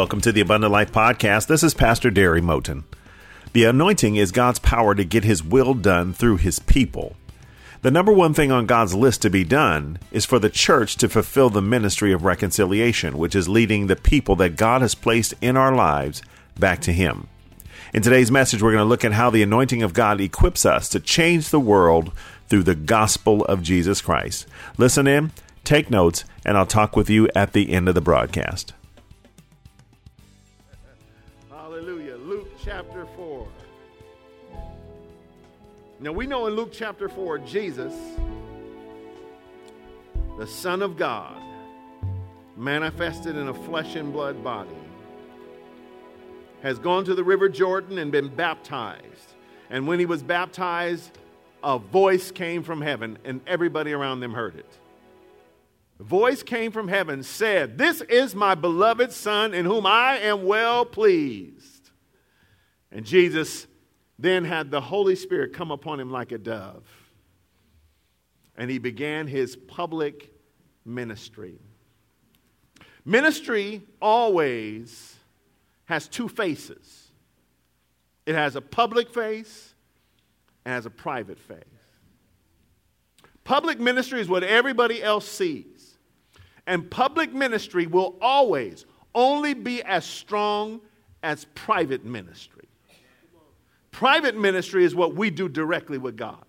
Welcome to the Abundant Life Podcast. This is Pastor Derry Moten. The anointing is God's power to get His will done through His people. The number one thing on God's list to be done is for the church to fulfill the ministry of reconciliation, which is leading the people that God has placed in our lives back to Him. In today's message, we're going to look at how the anointing of God equips us to change the world through the gospel of Jesus Christ. Listen in, take notes, and I'll talk with you at the end of the broadcast. Now we know in Luke chapter 4, Jesus, the Son of God, manifested in a flesh and blood body, has gone to the river Jordan and been baptized. And when he was baptized, a voice came from heaven, and everybody around them heard it. The voice came from heaven, said, This is my beloved Son, in whom I am well pleased. And Jesus then had the Holy Spirit come upon him like a dove. And he began his public ministry. Ministry always has two faces it has a public face and has a private face. Public ministry is what everybody else sees. And public ministry will always only be as strong as private ministry. Private ministry is what we do directly with God.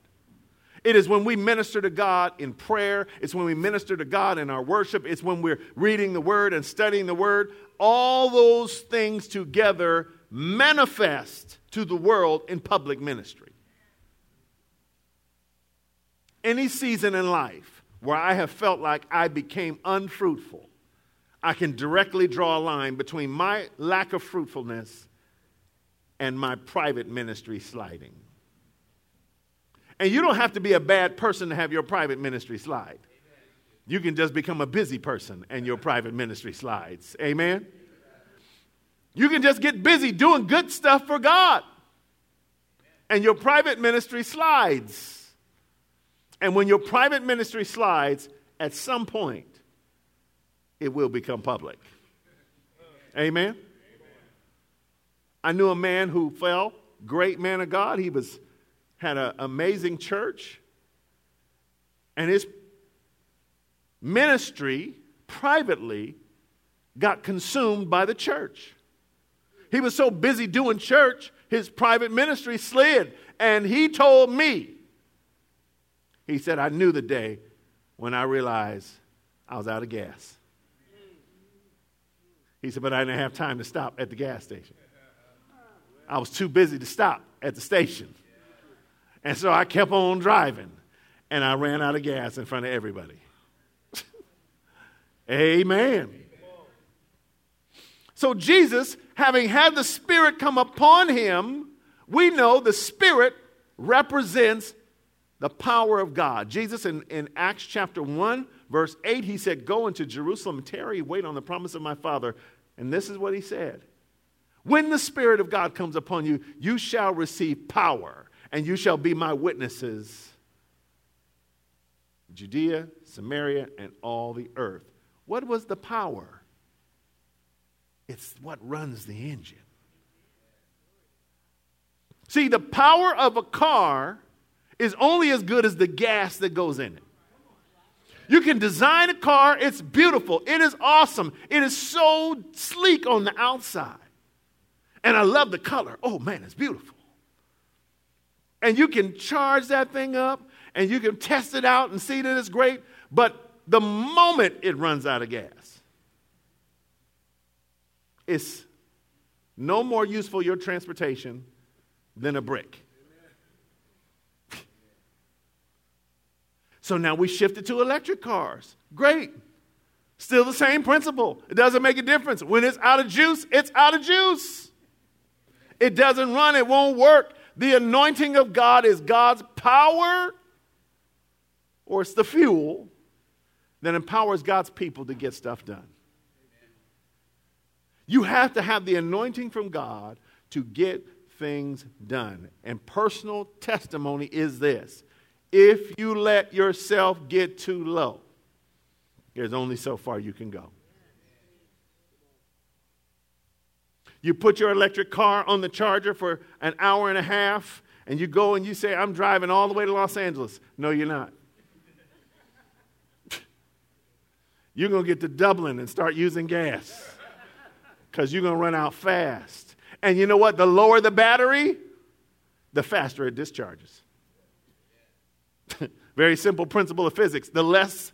It is when we minister to God in prayer. It's when we minister to God in our worship. It's when we're reading the Word and studying the Word. All those things together manifest to the world in public ministry. Any season in life where I have felt like I became unfruitful, I can directly draw a line between my lack of fruitfulness and my private ministry sliding. And you don't have to be a bad person to have your private ministry slide. You can just become a busy person and your private ministry slides. Amen? You can just get busy doing good stuff for God and your private ministry slides. And when your private ministry slides, at some point, it will become public. Amen? I knew a man who fell, great man of God. He was had an amazing church, and his ministry privately got consumed by the church. He was so busy doing church, his private ministry slid. And he told me, he said, I knew the day when I realized I was out of gas. He said, but I didn't have time to stop at the gas station. I was too busy to stop at the station. And so I kept on driving, and I ran out of gas in front of everybody. Amen. So, Jesus, having had the Spirit come upon him, we know the Spirit represents the power of God. Jesus, in, in Acts chapter 1, verse 8, he said, Go into Jerusalem, tarry, wait on the promise of my Father. And this is what he said When the Spirit of God comes upon you, you shall receive power, and you shall be my witnesses. Judea, Samaria, and all the earth. What was the power? It's what runs the engine. See, the power of a car is only as good as the gas that goes in it. You can design a car, it's beautiful, it is awesome, it is so sleek on the outside. And I love the color. Oh man, it's beautiful. And you can charge that thing up and you can test it out and see that it's great, but the moment it runs out of gas, it's no more useful your transportation than a brick. So now we shifted to electric cars. Great. Still the same principle. It doesn't make a difference. When it's out of juice, it's out of juice. It doesn't run, it won't work. The anointing of God is God's power, or it's the fuel that empowers God's people to get stuff done. You have to have the anointing from God to get things done. And personal testimony is this if you let yourself get too low, there's only so far you can go. You put your electric car on the charger for an hour and a half, and you go and you say, I'm driving all the way to Los Angeles. No, you're not. you're going to get to Dublin and start using gas because you're going to run out fast. And you know what? The lower the battery, the faster it discharges. Very simple principle of physics. The less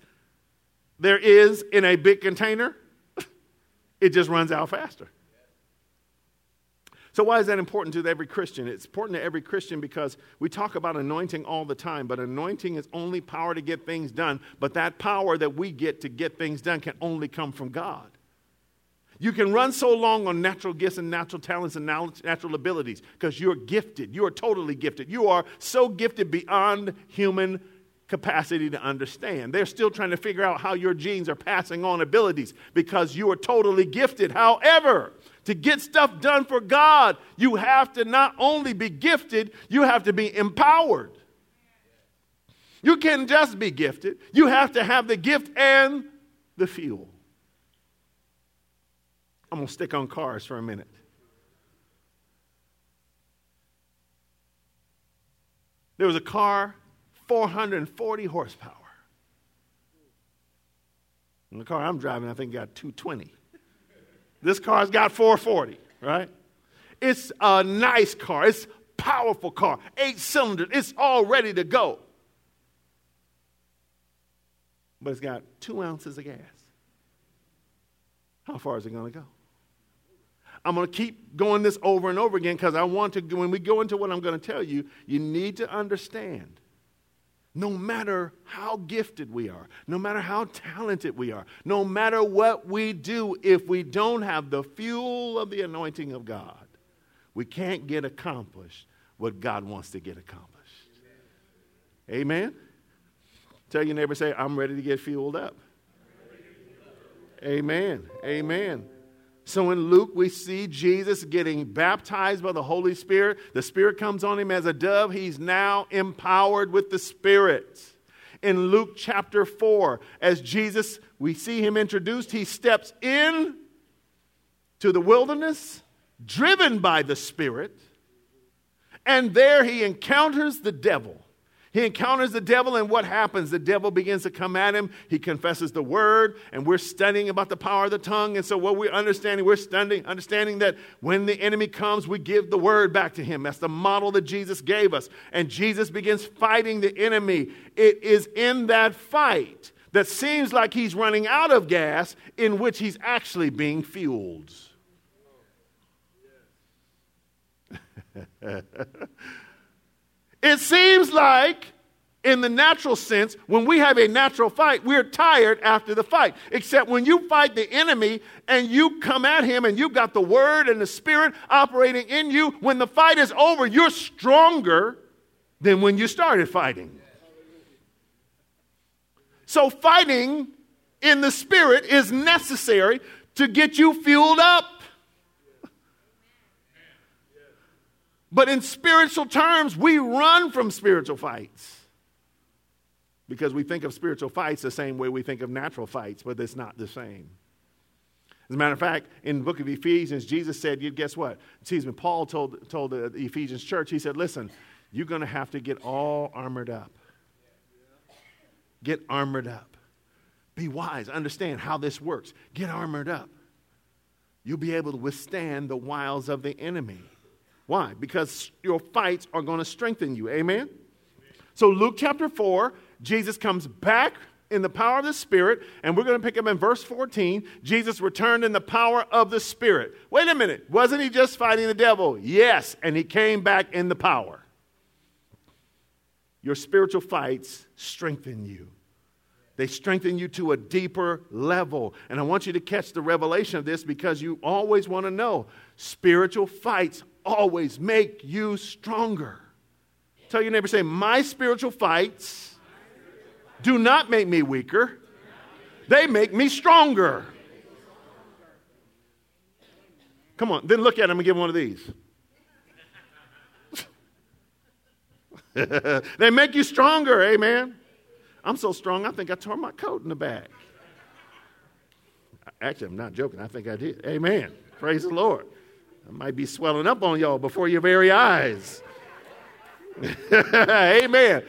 there is in a big container, it just runs out faster. So, why is that important to every Christian? It's important to every Christian because we talk about anointing all the time, but anointing is only power to get things done. But that power that we get to get things done can only come from God. You can run so long on natural gifts and natural talents and natural abilities because you're gifted. You are totally gifted. You are so gifted beyond human capacity to understand. They're still trying to figure out how your genes are passing on abilities because you are totally gifted. However, to get stuff done for God, you have to not only be gifted, you have to be empowered. You can just be gifted, you have to have the gift and the fuel. I'm going to stick on cars for a minute. There was a car 440 horsepower. And the car I'm driving, I think, got 220. This car's got 440, right? It's a nice car. It's powerful car. Eight cylinders. It's all ready to go. But it's got two ounces of gas. How far is it going to go? I'm going to keep going this over and over again because I want to, when we go into what I'm going to tell you, you need to understand no matter how gifted we are, no matter how talented we are, no matter what we do, if we don't have the fuel of the anointing of God, we can't get accomplished what God wants to get accomplished. Amen? Tell your neighbor, say, I'm ready to get fueled up. Amen. Amen. So in Luke, we see Jesus getting baptized by the Holy Spirit. The Spirit comes on him as a dove. He's now empowered with the Spirit. In Luke chapter 4, as Jesus, we see him introduced, he steps in to the wilderness, driven by the Spirit, and there he encounters the devil. He encounters the devil, and what happens? The devil begins to come at him. He confesses the word, and we're studying about the power of the tongue. And so, what we're understanding, we're studying, understanding that when the enemy comes, we give the word back to him. That's the model that Jesus gave us. And Jesus begins fighting the enemy. It is in that fight that seems like he's running out of gas, in which he's actually being fueled. It seems like, in the natural sense, when we have a natural fight, we're tired after the fight. Except when you fight the enemy and you come at him and you've got the word and the spirit operating in you, when the fight is over, you're stronger than when you started fighting. So, fighting in the spirit is necessary to get you fueled up. But in spiritual terms, we run from spiritual fights because we think of spiritual fights the same way we think of natural fights, but it's not the same. As a matter of fact, in the book of Ephesians, Jesus said, you guess what? Excuse me, Paul told, told the Ephesians church, he said, listen, you're going to have to get all armored up. Get armored up. Be wise. Understand how this works. Get armored up. You'll be able to withstand the wiles of the enemy. Why? Because your fights are going to strengthen you. Amen? So, Luke chapter 4, Jesus comes back in the power of the Spirit, and we're going to pick up in verse 14. Jesus returned in the power of the Spirit. Wait a minute. Wasn't he just fighting the devil? Yes, and he came back in the power. Your spiritual fights strengthen you. They strengthen you to a deeper level. And I want you to catch the revelation of this because you always want to know spiritual fights always make you stronger. Tell your neighbor, say, My spiritual fights do not make me weaker, they make me stronger. Come on, then look at him and give him one of these. they make you stronger, amen. I'm so strong, I think I tore my coat in the back. Actually, I'm not joking. I think I did. Amen. Praise the Lord. I might be swelling up on y'all before your very eyes. Amen.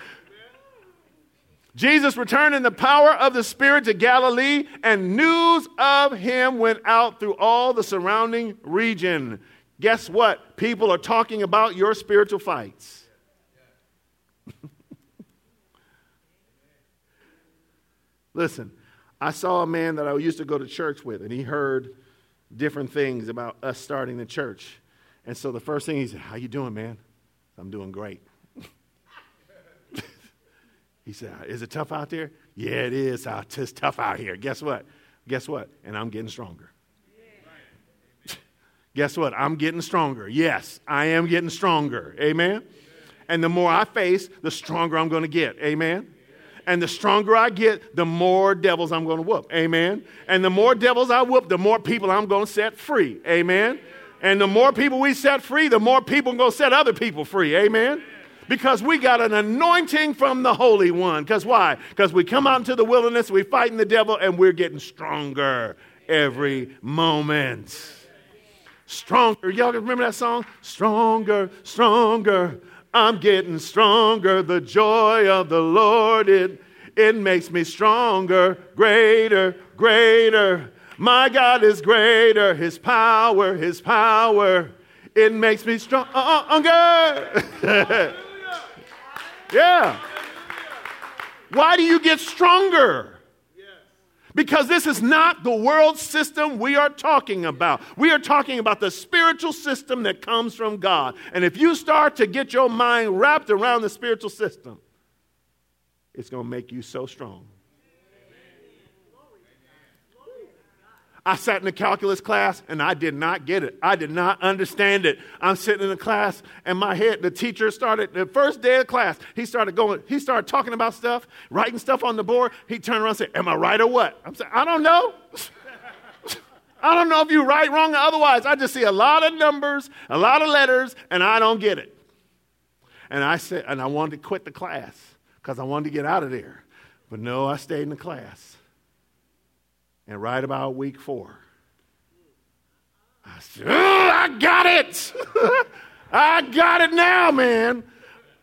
Jesus returned in the power of the Spirit to Galilee, and news of him went out through all the surrounding region. Guess what? People are talking about your spiritual fights. Listen, I saw a man that I used to go to church with, and he heard different things about us starting the church. And so the first thing he said, How you doing, man? I'm doing great. he said, Is it tough out there? Yeah, it is. It's tough out here. Guess what? Guess what? And I'm getting stronger. Guess what? I'm getting stronger. Yes, I am getting stronger. Amen? And the more I face, the stronger I'm going to get. Amen? And the stronger I get, the more devils I'm going to whoop. Amen. And the more devils I whoop, the more people I'm going to set free. Amen. And the more people we set free, the more people going to set other people free. Amen. Because we got an anointing from the Holy One. Because why? Because we come out into the wilderness, we're fighting the devil, and we're getting stronger every moment. Stronger. Y'all remember that song? Stronger, stronger. I'm getting stronger. The joy of the Lord, it, it makes me stronger, greater, greater. My God is greater. His power, His power, it makes me stronger. yeah. Why do you get stronger? Because this is not the world system we are talking about. We are talking about the spiritual system that comes from God. And if you start to get your mind wrapped around the spiritual system, it's going to make you so strong. I sat in a calculus class and I did not get it. I did not understand it. I'm sitting in the class and my head, the teacher started, the first day of class, he started going, he started talking about stuff, writing stuff on the board. He turned around and said, Am I right or what? I'm saying, I don't know. I don't know if you're right, wrong, or otherwise. I just see a lot of numbers, a lot of letters, and I don't get it. And I said, and I wanted to quit the class because I wanted to get out of there. But no, I stayed in the class. And right about week four, I said, oh, I got it. I got it now, man.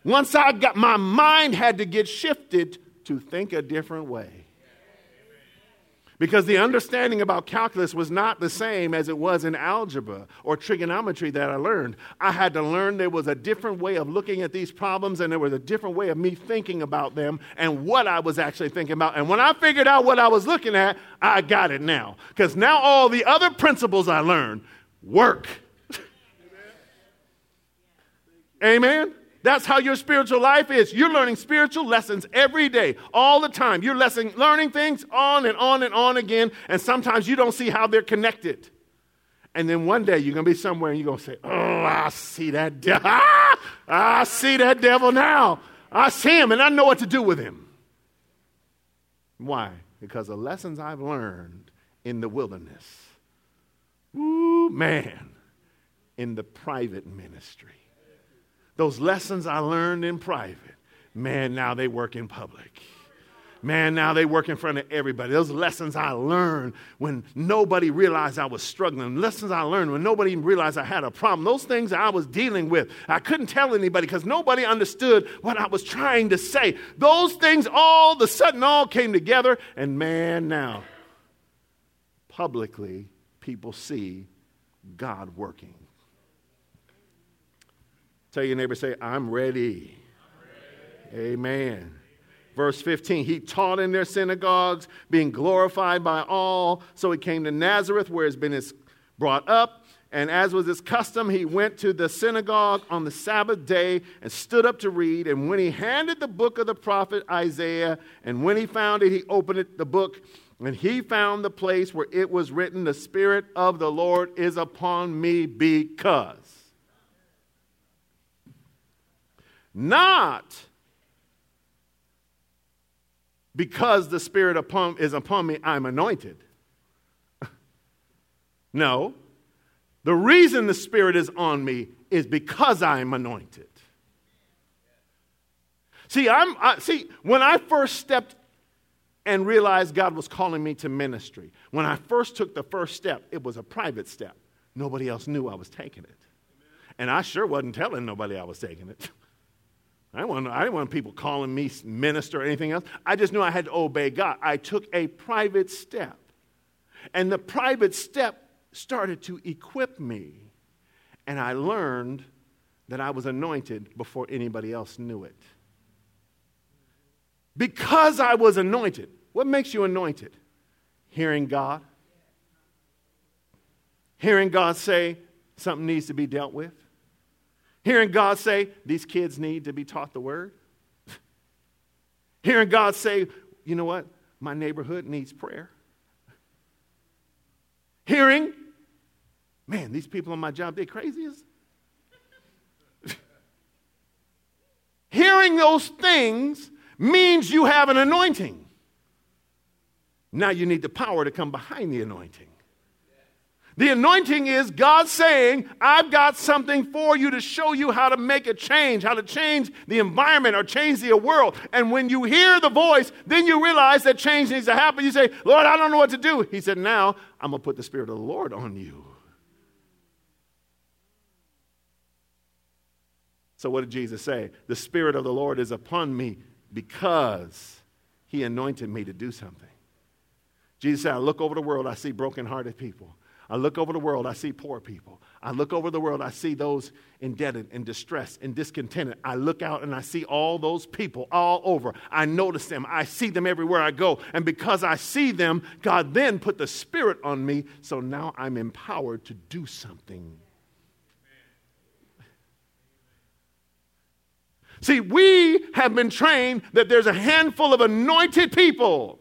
Once I got, my mind had to get shifted to think a different way. Because the understanding about calculus was not the same as it was in algebra or trigonometry that I learned. I had to learn there was a different way of looking at these problems and there was a different way of me thinking about them and what I was actually thinking about. And when I figured out what I was looking at, I got it now. Because now all the other principles I learned work. Amen? That's how your spiritual life is. You're learning spiritual lessons every day, all the time. You're lesson, learning things on and on and on again, and sometimes you don't see how they're connected. And then one day you're going to be somewhere and you're going to say, Oh, I see that devil. I see that devil now. I see him and I know what to do with him. Why? Because the lessons I've learned in the wilderness. Ooh, man, in the private ministry those lessons I learned in private, man, now they work in public. Man, now they work in front of everybody. Those lessons I learned when nobody realized I was struggling. Lessons I learned when nobody even realized I had a problem. Those things I was dealing with. I couldn't tell anybody because nobody understood what I was trying to say. Those things all of a sudden all came together. And man, now, publicly, people see God working. Tell your neighbor, say, I'm ready. I'm ready. Amen. Verse 15, he taught in their synagogues, being glorified by all. So he came to Nazareth, where he's been brought up. And as was his custom, he went to the synagogue on the Sabbath day and stood up to read. And when he handed the book of the prophet Isaiah, and when he found it, he opened it, the book, and he found the place where it was written, The Spirit of the Lord is upon me because Not because the Spirit upon, is upon me, I'm anointed. no. The reason the Spirit is on me is because I am anointed. See, I'm, I, see, when I first stepped and realized God was calling me to ministry, when I first took the first step, it was a private step. nobody else knew I was taking it. And I sure wasn't telling nobody I was taking it. I didn't, want, I didn't want people calling me minister or anything else. I just knew I had to obey God. I took a private step. And the private step started to equip me. And I learned that I was anointed before anybody else knew it. Because I was anointed. What makes you anointed? Hearing God. Hearing God say something needs to be dealt with. Hearing God say, these kids need to be taught the word. Hearing God say, you know what? My neighborhood needs prayer. Hearing, man, these people on my job, they crazy as. Hearing those things means you have an anointing. Now you need the power to come behind the anointing. The anointing is God saying, I've got something for you to show you how to make a change, how to change the environment or change the world. And when you hear the voice, then you realize that change needs to happen. You say, Lord, I don't know what to do. He said, Now I'm going to put the Spirit of the Lord on you. So, what did Jesus say? The Spirit of the Lord is upon me because He anointed me to do something. Jesus said, I look over the world, I see brokenhearted people. I look over the world, I see poor people. I look over the world, I see those indebted and distressed and discontented. I look out and I see all those people all over. I notice them. I see them everywhere I go. And because I see them, God then put the Spirit on me, so now I'm empowered to do something. See, we have been trained that there's a handful of anointed people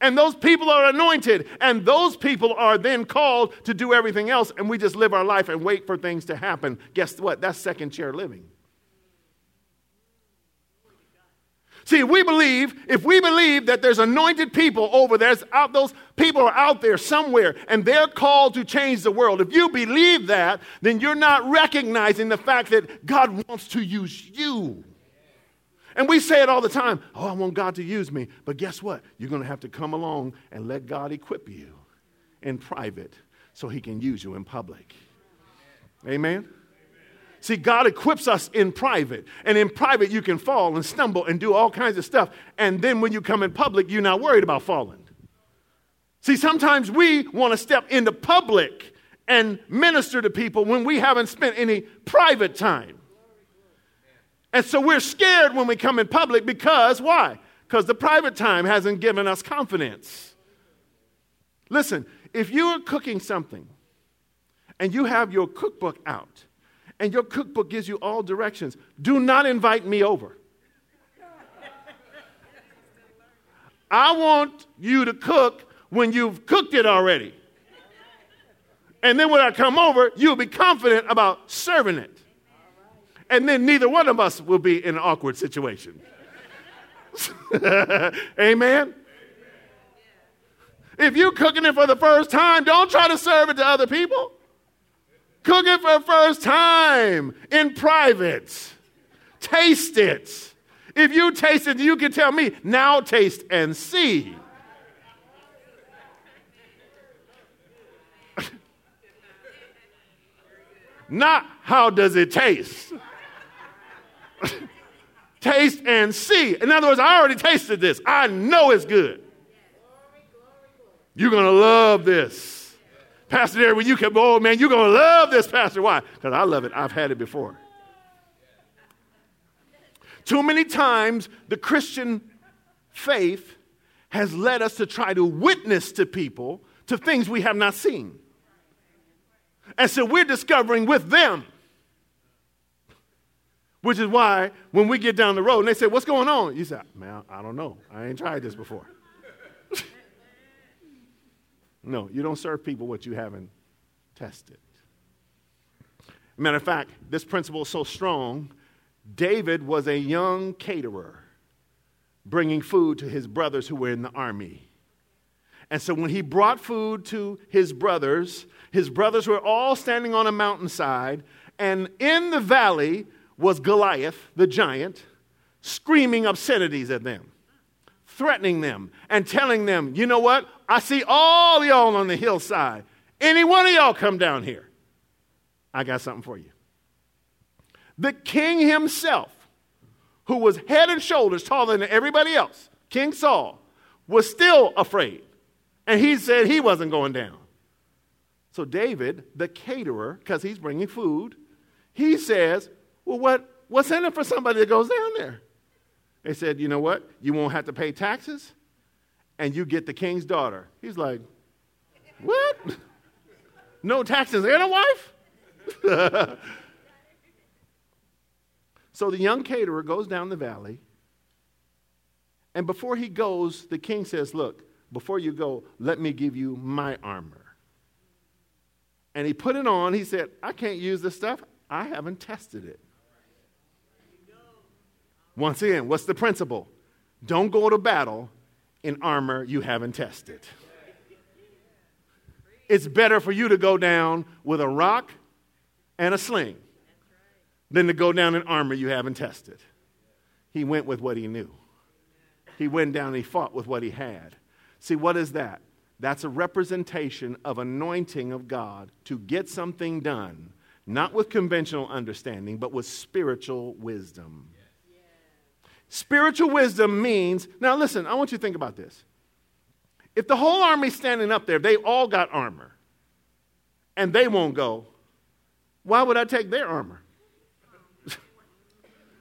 and those people are anointed, and those people are then called to do everything else, and we just live our life and wait for things to happen. Guess what? That's second chair living. See, we believe, if we believe that there's anointed people over there, out, those people are out there somewhere and they're called to change the world. If you believe that, then you're not recognizing the fact that God wants to use you. And we say it all the time oh, I want God to use me. But guess what? You're going to have to come along and let God equip you in private so he can use you in public. Amen? See, God equips us in private. And in private, you can fall and stumble and do all kinds of stuff. And then when you come in public, you're not worried about falling. See, sometimes we want to step into public and minister to people when we haven't spent any private time. And so we're scared when we come in public because why? Because the private time hasn't given us confidence. Listen, if you are cooking something and you have your cookbook out and your cookbook gives you all directions, do not invite me over. I want you to cook when you've cooked it already. And then when I come over, you'll be confident about serving it and then neither one of us will be in an awkward situation. Amen? If you're cooking it for the first time, don't try to serve it to other people. Cook it for the first time in private. Taste it. If you taste it, you can tell me, now taste and see. Not how does it taste? Taste and see. In other words, I already tasted this. I know it's good. You're going to love this. Pastor Derek, when you come, oh man, you're going to love this, Pastor. Why? Because I love it. I've had it before. Too many times, the Christian faith has led us to try to witness to people to things we have not seen. And so we're discovering with them which is why when we get down the road and they say, What's going on? You say, Man, I don't know. I ain't tried this before. no, you don't serve people what you haven't tested. Matter of fact, this principle is so strong. David was a young caterer bringing food to his brothers who were in the army. And so when he brought food to his brothers, his brothers were all standing on a mountainside, and in the valley, was Goliath, the giant, screaming obscenities at them, threatening them, and telling them, you know what? I see all y'all on the hillside. Any one of y'all come down here. I got something for you. The king himself, who was head and shoulders taller than everybody else, King Saul, was still afraid. And he said he wasn't going down. So David, the caterer, because he's bringing food, he says, Well, what, what's in it for somebody that goes down there? They said, You know what? You won't have to pay taxes, and you get the king's daughter. He's like, What? No taxes and a wife? so the young caterer goes down the valley, and before he goes, the king says, Look, before you go, let me give you my armor. And he put it on. He said, I can't use this stuff. I haven't tested it. Once again, what's the principle? Don't go to battle in armor you haven't tested. It's better for you to go down with a rock and a sling than to go down in armor you haven't tested. He went with what he knew. He went down and he fought with what he had. See, what is that? That's a representation of anointing of God to get something done, not with conventional understanding, but with spiritual wisdom. Spiritual wisdom means, now listen, I want you to think about this. If the whole army's standing up there, they all got armor, and they won't go, why would I take their armor?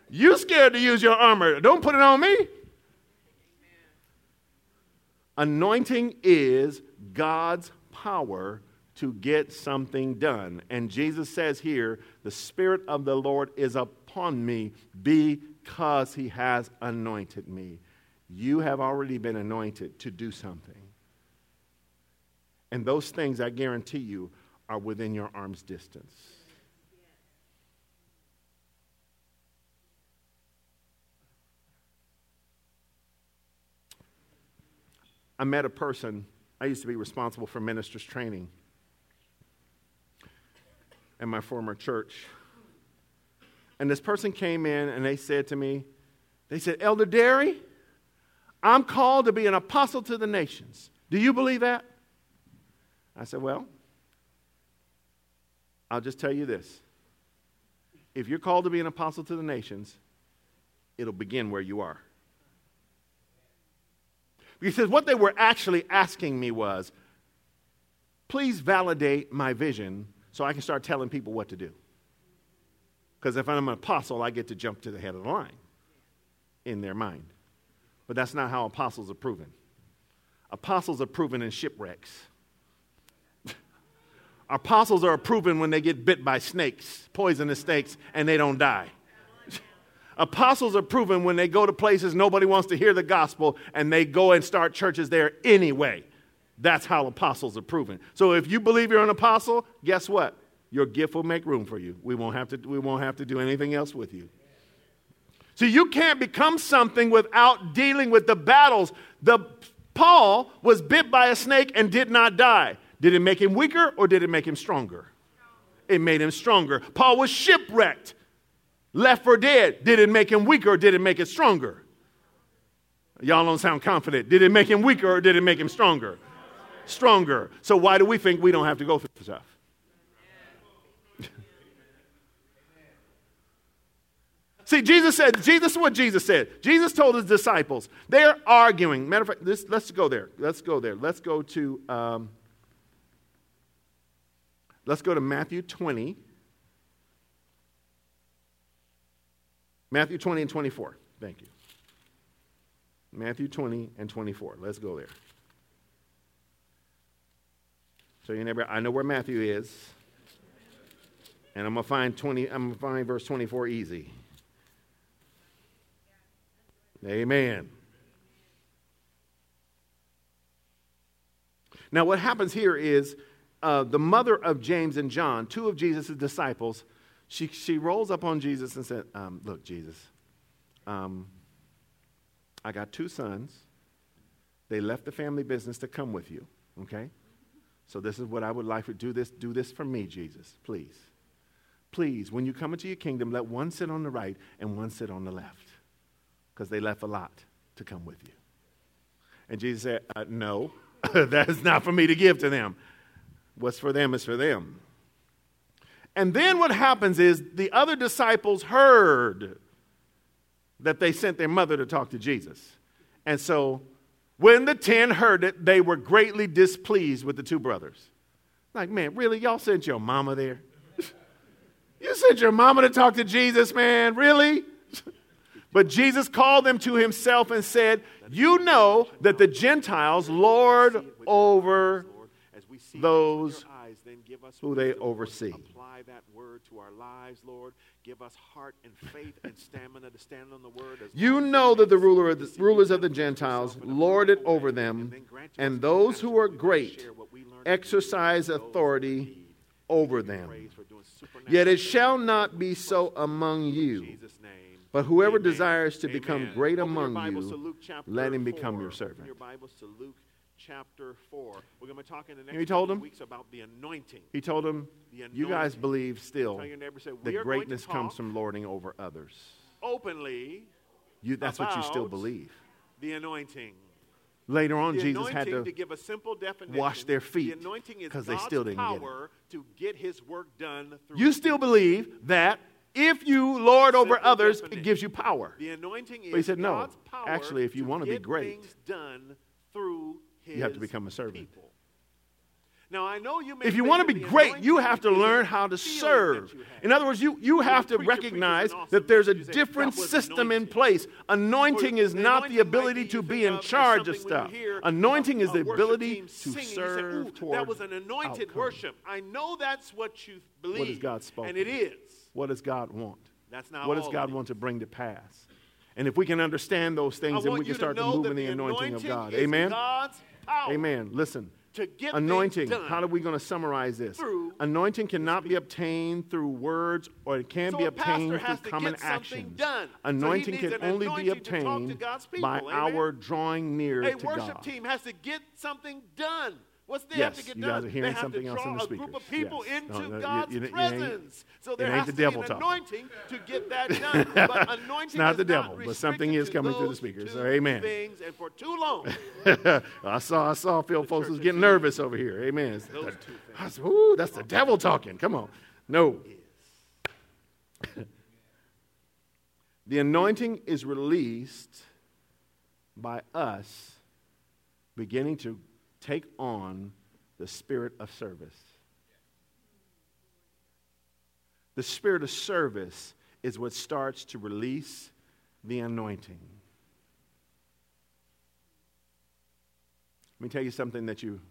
you scared to use your armor. Don't put it on me. Anointing is God's power to get something done. And Jesus says here, the Spirit of the Lord is upon me because he has anointed me. You have already been anointed to do something. And those things, I guarantee you, are within your arm's distance. I met a person, I used to be responsible for ministers' training in my former church. And this person came in and they said to me, they said, Elder Derry, I'm called to be an apostle to the nations. Do you believe that? I said, Well, I'll just tell you this. If you're called to be an apostle to the nations, it'll begin where you are. Because what they were actually asking me was, please validate my vision so I can start telling people what to do. Because if I'm an apostle, I get to jump to the head of the line in their mind. But that's not how apostles are proven. Apostles are proven in shipwrecks. apostles are proven when they get bit by snakes, poisonous snakes, and they don't die. Apostles are proven when they go to places nobody wants to hear the gospel and they go and start churches there anyway. That's how apostles are proven. So if you believe you're an apostle, guess what? Your gift will make room for you. We won't have to, we won't have to do anything else with you. So you can't become something without dealing with the battles. The Paul was bit by a snake and did not die. Did it make him weaker or did it make him stronger? It made him stronger. Paul was shipwrecked left for dead. Did it make him weaker or did it make it stronger? Y'all don't sound confident. Did it make him weaker or did it make him stronger? Stronger. So why do we think we don't have to go through stuff? See, Jesus said, Jesus is what Jesus said. Jesus told his disciples, they're arguing. Matter of fact, this, let's go there. Let's go there. Let's go to, um, let's go to Matthew 20. Matthew 20 and 24. Thank you. Matthew 20 and 24. Let's go there. So you never I know where Matthew is. And I'm gonna find 20, I'm gonna find verse 24 easy. Amen. Now, what happens here is uh, the mother of James and John, two of Jesus' disciples, she, she rolls up on Jesus and said, um, Look, Jesus, um, I got two sons. They left the family business to come with you, okay? So this is what I would like to do this, do this for me, Jesus, please. Please, when you come into your kingdom, let one sit on the right and one sit on the left. Because they left a lot to come with you. And Jesus said, uh, No, that is not for me to give to them. What's for them is for them. And then what happens is the other disciples heard that they sent their mother to talk to Jesus. And so when the ten heard it, they were greatly displeased with the two brothers. Like, man, really? Y'all sent your mama there? you sent your mama to talk to Jesus, man? Really? But Jesus called them to himself and said, You know that the Gentiles lord over those who they oversee. Apply that word to our lives, Lord. Give us heart and faith and stamina to stand on the word. You know that the, ruler of the rulers of the Gentiles lord it over them, and those who are great exercise authority over them. Yet it shall not be so among you. But whoever Amen. desires to Amen. become great Open among you, let him become your servant. Your Bibles to Luke chapter 4. We're going to talk in the next he told him, weeks about the anointing. He told him, you guys believe still that greatness comes from lording over others. Openly. You, that's what you still believe. The anointing. Later on, the Jesus had to, to, give a simple definition, wash their feet because they still didn't get it. To get his work done you still believe that if you lord over others, it gives you power. The anointing is but he said, no. Actually, if you want to be great, done through you have to become a servant. People. Now I know you. if you want to be great, you have to learn how to serve. In other words, you, you have to recognize that there's a different system in place. Anointing is not the ability to be in charge of stuff. Anointing is the ability to serve toward That was an anointed worship. I know that's what you believe. What has God spoken? And it is. What does God want? That's not what does God want to bring to pass? And if we can understand those things, then we can start to, to move in the anointing, anointing of God. Amen. Amen. Listen. anointing. How are we going to summarize this? Anointing cannot be obtained through words or it can so be obtained through common actions. Anointing so can only be obtained by Amen? our drawing near a to God. A worship team has to get something done. What's they yes, have to get you done? guys are hearing they something else in the speakers. a group of people yes. into no, no, God's you, you, presence. So there has to be an talking. anointing to get that done. But anointing it's not is the devil, not but something is coming through the speakers. So amen. Things, and for too long, I saw, I saw Phil folks was getting nervous over here. Amen. I said, Ooh, that's the devil talking. Come on. No. the anointing is released by us beginning to take on the spirit of service. The spirit of service is what starts to release the anointing. Let me tell you something that you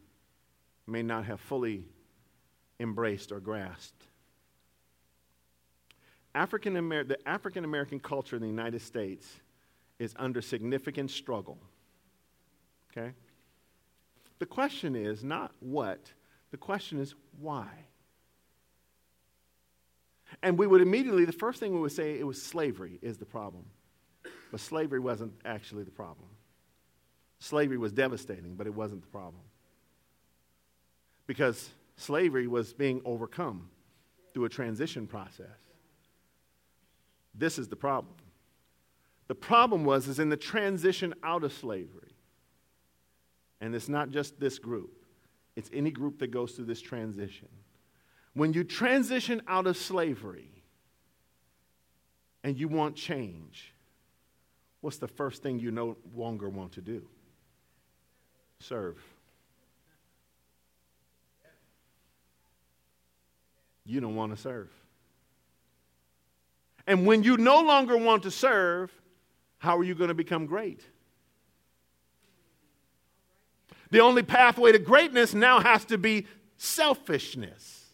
may not have fully embraced or grasped. African Amer- the African American culture in the United States is under significant struggle. Okay? The question is not what, the question is why. And we would immediately, the first thing we would say, it was slavery is the problem. But slavery wasn't actually the problem. Slavery was devastating, but it wasn't the problem. Because slavery was being overcome through a transition process. This is the problem. The problem was is in the transition out of slavery. And it's not just this group, it's any group that goes through this transition. When you transition out of slavery and you want change, what's the first thing you no longer want to do? Serve. You don't want to serve. And when you no longer want to serve, how are you going to become great? The only pathway to greatness now has to be selfishness.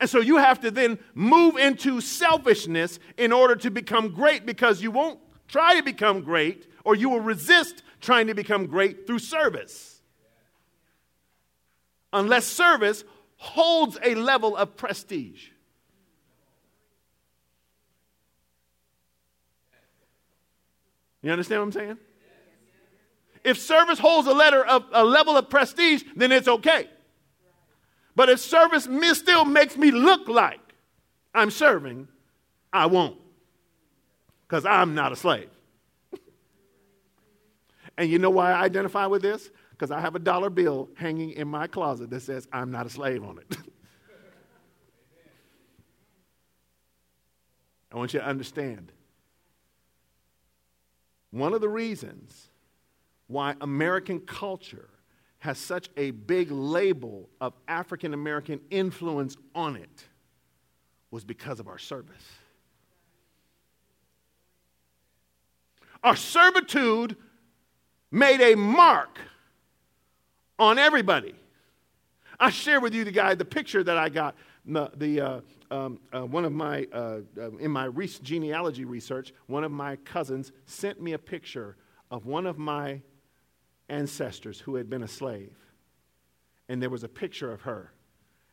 And so you have to then move into selfishness in order to become great because you won't try to become great or you will resist trying to become great through service. Unless service holds a level of prestige. You understand what I'm saying? if service holds a, letter of, a level of prestige, then it's okay. But if service still makes me look like I'm serving, I won't. Because I'm not a slave. and you know why I identify with this? Because I have a dollar bill hanging in my closet that says I'm not a slave on it. I want you to understand. One of the reasons why American culture has such a big label of African American influence on it was because of our service. Our servitude made a mark on everybody. I share with you the guy the picture that I got. The, the uh, um, uh, one of my uh, uh in my re- genealogy research, one of my cousins sent me a picture of one of my ancestors who had been a slave, and there was a picture of her,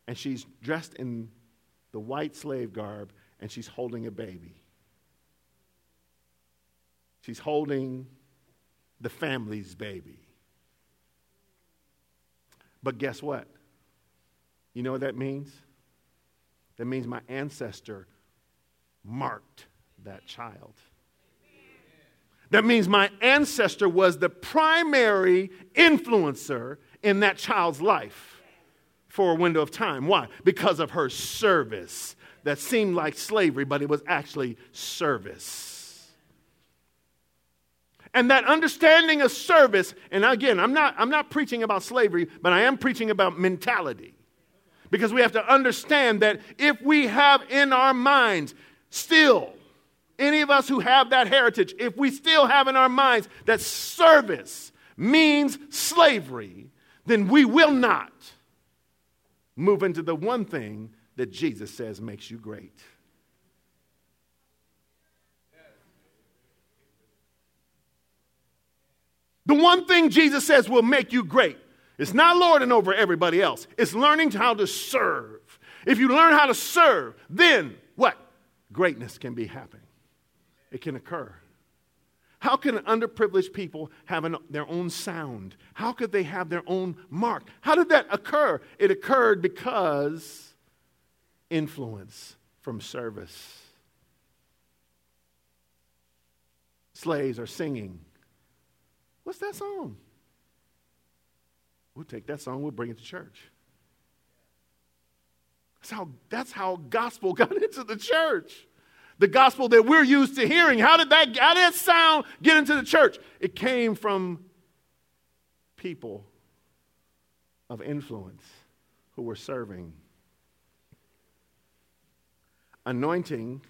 and she's dressed in the white slave garb, and she's holding a baby. She's holding the family's baby. But guess what? You know what that means? That means my ancestor marked that child. That means my ancestor was the primary influencer in that child's life for a window of time. Why? Because of her service that seemed like slavery, but it was actually service. And that understanding of service, and again, I'm not, I'm not preaching about slavery, but I am preaching about mentality. Because we have to understand that if we have in our minds still, any of us who have that heritage, if we still have in our minds that service means slavery, then we will not move into the one thing that Jesus says makes you great. The one thing Jesus says will make you great. It's not lording over everybody else, it's learning how to serve. If you learn how to serve, then what? Greatness can be happening. It can occur. How can underprivileged people have an, their own sound? How could they have their own mark? How did that occur? It occurred because influence from service. Slaves are singing What's that song? We'll take that song, we'll bring it to church. That's how, that's how gospel got into the church. The gospel that we're used to hearing. How did that, how did that sound get into the church? It came from people of influence who were serving. Anointing,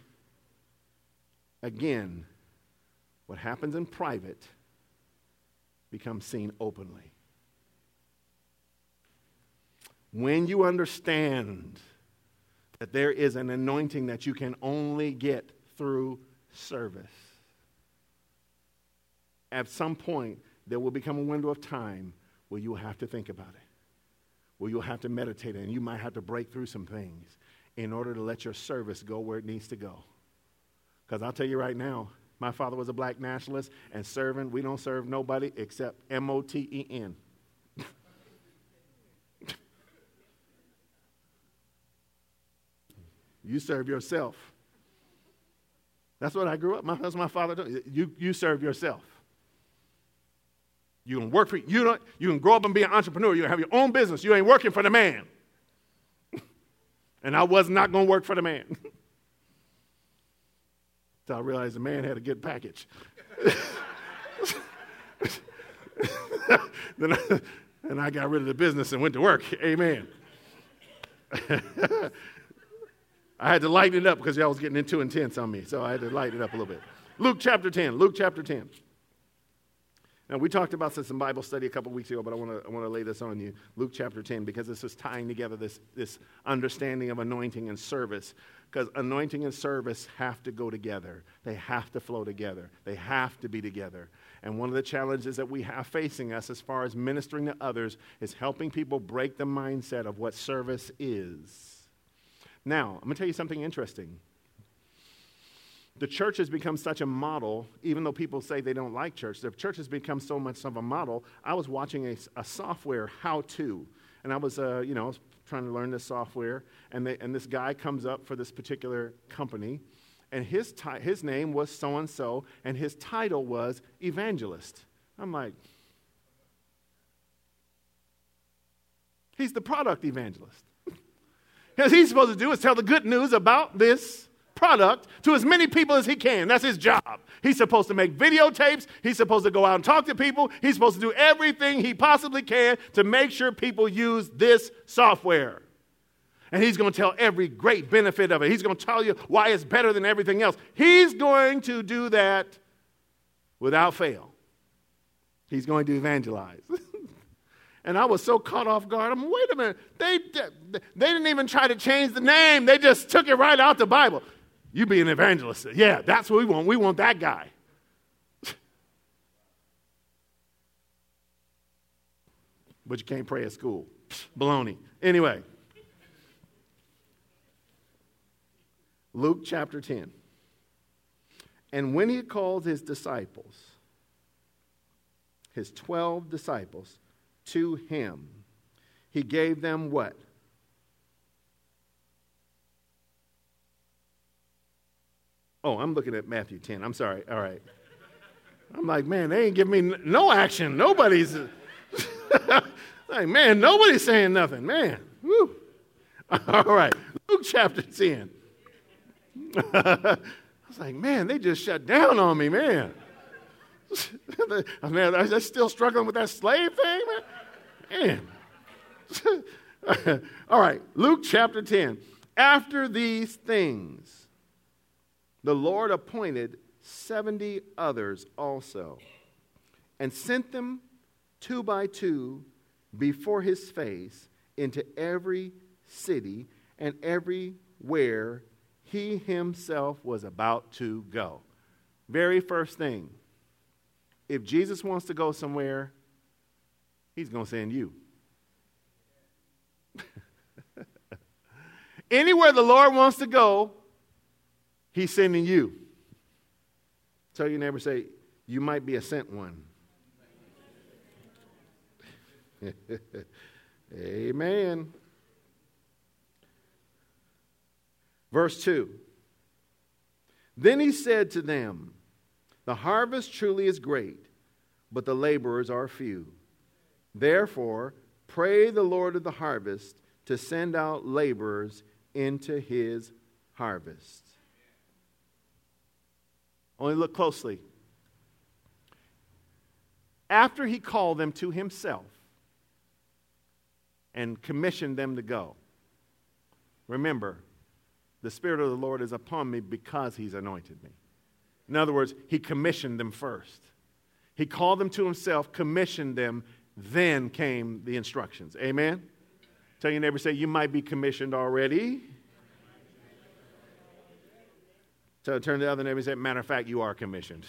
again, what happens in private becomes seen openly. When you understand that there is an anointing that you can only get through service, at some point there will become a window of time where you will have to think about it, where you'll have to meditate, and you might have to break through some things in order to let your service go where it needs to go. Because I'll tell you right now, my father was a black nationalist, and serving, we don't serve nobody except M O T E N. you serve yourself. That's what I grew up. My, that's my father. Did. You, you serve yourself. You can work for you. Don't, you can grow up and be an entrepreneur. You can have your own business. You ain't working for the man. and I was not going to work for the man. Until I realized the man had a good package. then I, and I got rid of the business and went to work. Amen. I had to lighten it up because y'all was getting in too intense on me, so I had to lighten it up a little bit. Luke chapter 10. Luke chapter 10. Now, we talked about this in Bible study a couple weeks ago, but I want to I wanna lay this on you. Luke chapter 10, because this is tying together this, this understanding of anointing and service. Because anointing and service have to go together, they have to flow together, they have to be together. And one of the challenges that we have facing us as far as ministering to others is helping people break the mindset of what service is. Now, I'm going to tell you something interesting the church has become such a model, even though people say they don't like church, the church has become so much of a model. I was watching a, a software how to, and I was, uh, you know, trying to learn this software, and, they, and this guy comes up for this particular company, and his, ti- his name was so and so, and his title was evangelist. I'm like, he's the product evangelist. He's supposed to do is tell the good news about this product to as many people as he can. That's his job. He's supposed to make videotapes. He's supposed to go out and talk to people. He's supposed to do everything he possibly can to make sure people use this software. And he's going to tell every great benefit of it. He's going to tell you why it's better than everything else. He's going to do that without fail. He's going to evangelize. and I was so caught off guard. I'm, wait a minute. They, they didn't even try to change the name, they just took it right out the Bible. You be an evangelist. Yeah, that's what we want. We want that guy. but you can't pray at school. Baloney. Anyway. Luke chapter 10. And when he called his disciples, his 12 disciples, to him, he gave them what? Oh, I'm looking at Matthew 10. I'm sorry. All right. I'm like, man, they ain't giving me no action. Nobody's like, man, nobody's saying nothing. Man. Woo. All right. Luke chapter 10. I was like, man, they just shut down on me, man. man, I was still struggling with that slave thing, man. Man. All right, Luke chapter 10. After these things, the Lord appointed 70 others also and sent them two by two before his face into every city and everywhere he himself was about to go. Very first thing, if Jesus wants to go somewhere, he's going to send you. Anywhere the Lord wants to go, he's sending you. Tell your neighbor, say, you might be a sent one. Amen. Verse 2 Then he said to them, The harvest truly is great, but the laborers are few. Therefore, pray the Lord of the harvest to send out laborers into his harvest. Only look closely. After he called them to himself and commissioned them to go, remember, the Spirit of the Lord is upon me because He's anointed me. In other words, He commissioned them first. He called them to Himself, commissioned them, then came the instructions. Amen? Tell your neighbor, say, You might be commissioned already. So turn to the other neighbor and say, Matter of fact, you are commissioned.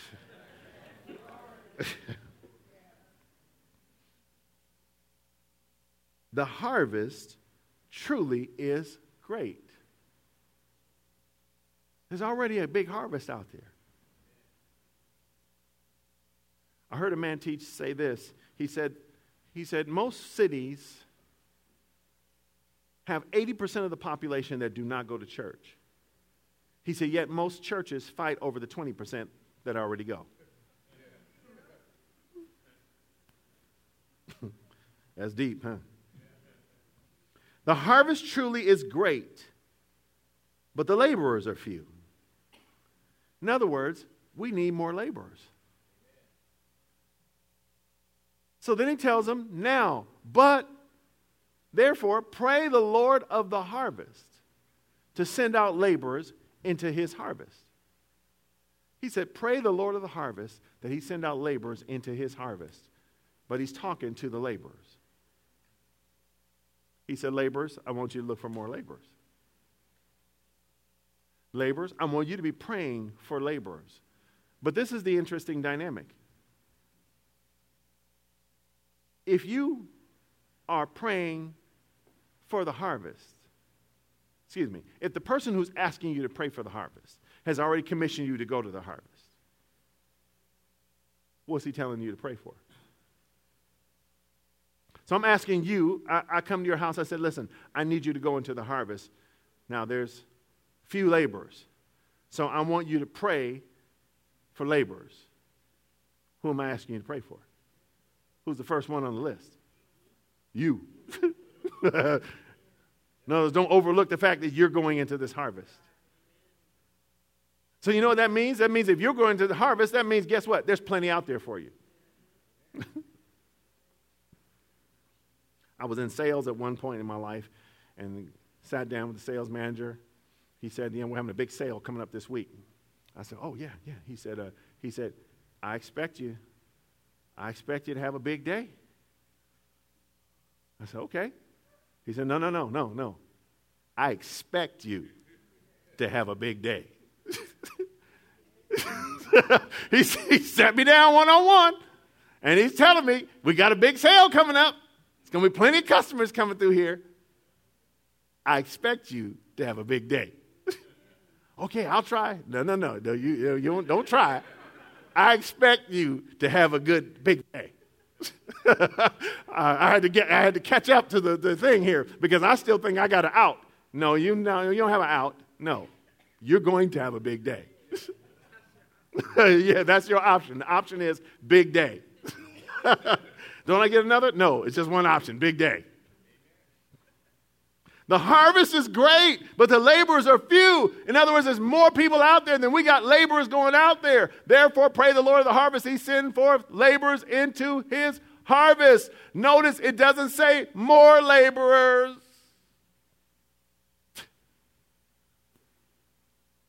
the harvest truly is great. There's already a big harvest out there. I heard a man teach say this. He said, he said most cities have 80% of the population that do not go to church. He said, yet most churches fight over the 20% that already go. That's deep, huh? The harvest truly is great, but the laborers are few. In other words, we need more laborers. So then he tells them, now, but therefore, pray the Lord of the harvest to send out laborers into his harvest. He said, pray the Lord of the harvest that he send out laborers into his harvest. But he's talking to the laborers. He said, laborers, I want you to look for more laborers laborers. I want you to be praying for laborers. But this is the interesting dynamic. If you are praying for the harvest, excuse me, if the person who's asking you to pray for the harvest has already commissioned you to go to the harvest, what's he telling you to pray for? So I'm asking you, I, I, come to your house, I said, listen, I need you to go into the harvest. Now there's few laborers. So I want you to pray for laborers. Who am I asking you to pray for? Who's the first one on the list? You. no, don't overlook the fact that you're going into this harvest. So, you know what that means? That means if you're going to the harvest, that means guess what? There's plenty out there for you. I was in sales at one point in my life and sat down with the sales manager. He said, "You know, we're having a big sale coming up this week." I said, "Oh yeah, yeah." He said, uh, "He said, I expect you. I expect you to have a big day." I said, "Okay." He said, "No, no, no, no, no. I expect you to have a big day." he, he sat me down one on one, and he's telling me we got a big sale coming up. It's going to be plenty of customers coming through here. I expect you to have a big day. okay, I'll try. No, no, no, no. You, you, don't, don't try. I expect you to have a good big day. I had to get, I had to catch up to the, the thing here because I still think I got an out. No, you no, you don't have an out. No, you're going to have a big day. yeah, that's your option. The option is big day. don't I get another? No, it's just one option, big day. The harvest is great, but the laborers are few. In other words, there's more people out there than we got laborers going out there. Therefore, pray the Lord of the harvest, he send forth laborers into his harvest. Notice it doesn't say more laborers.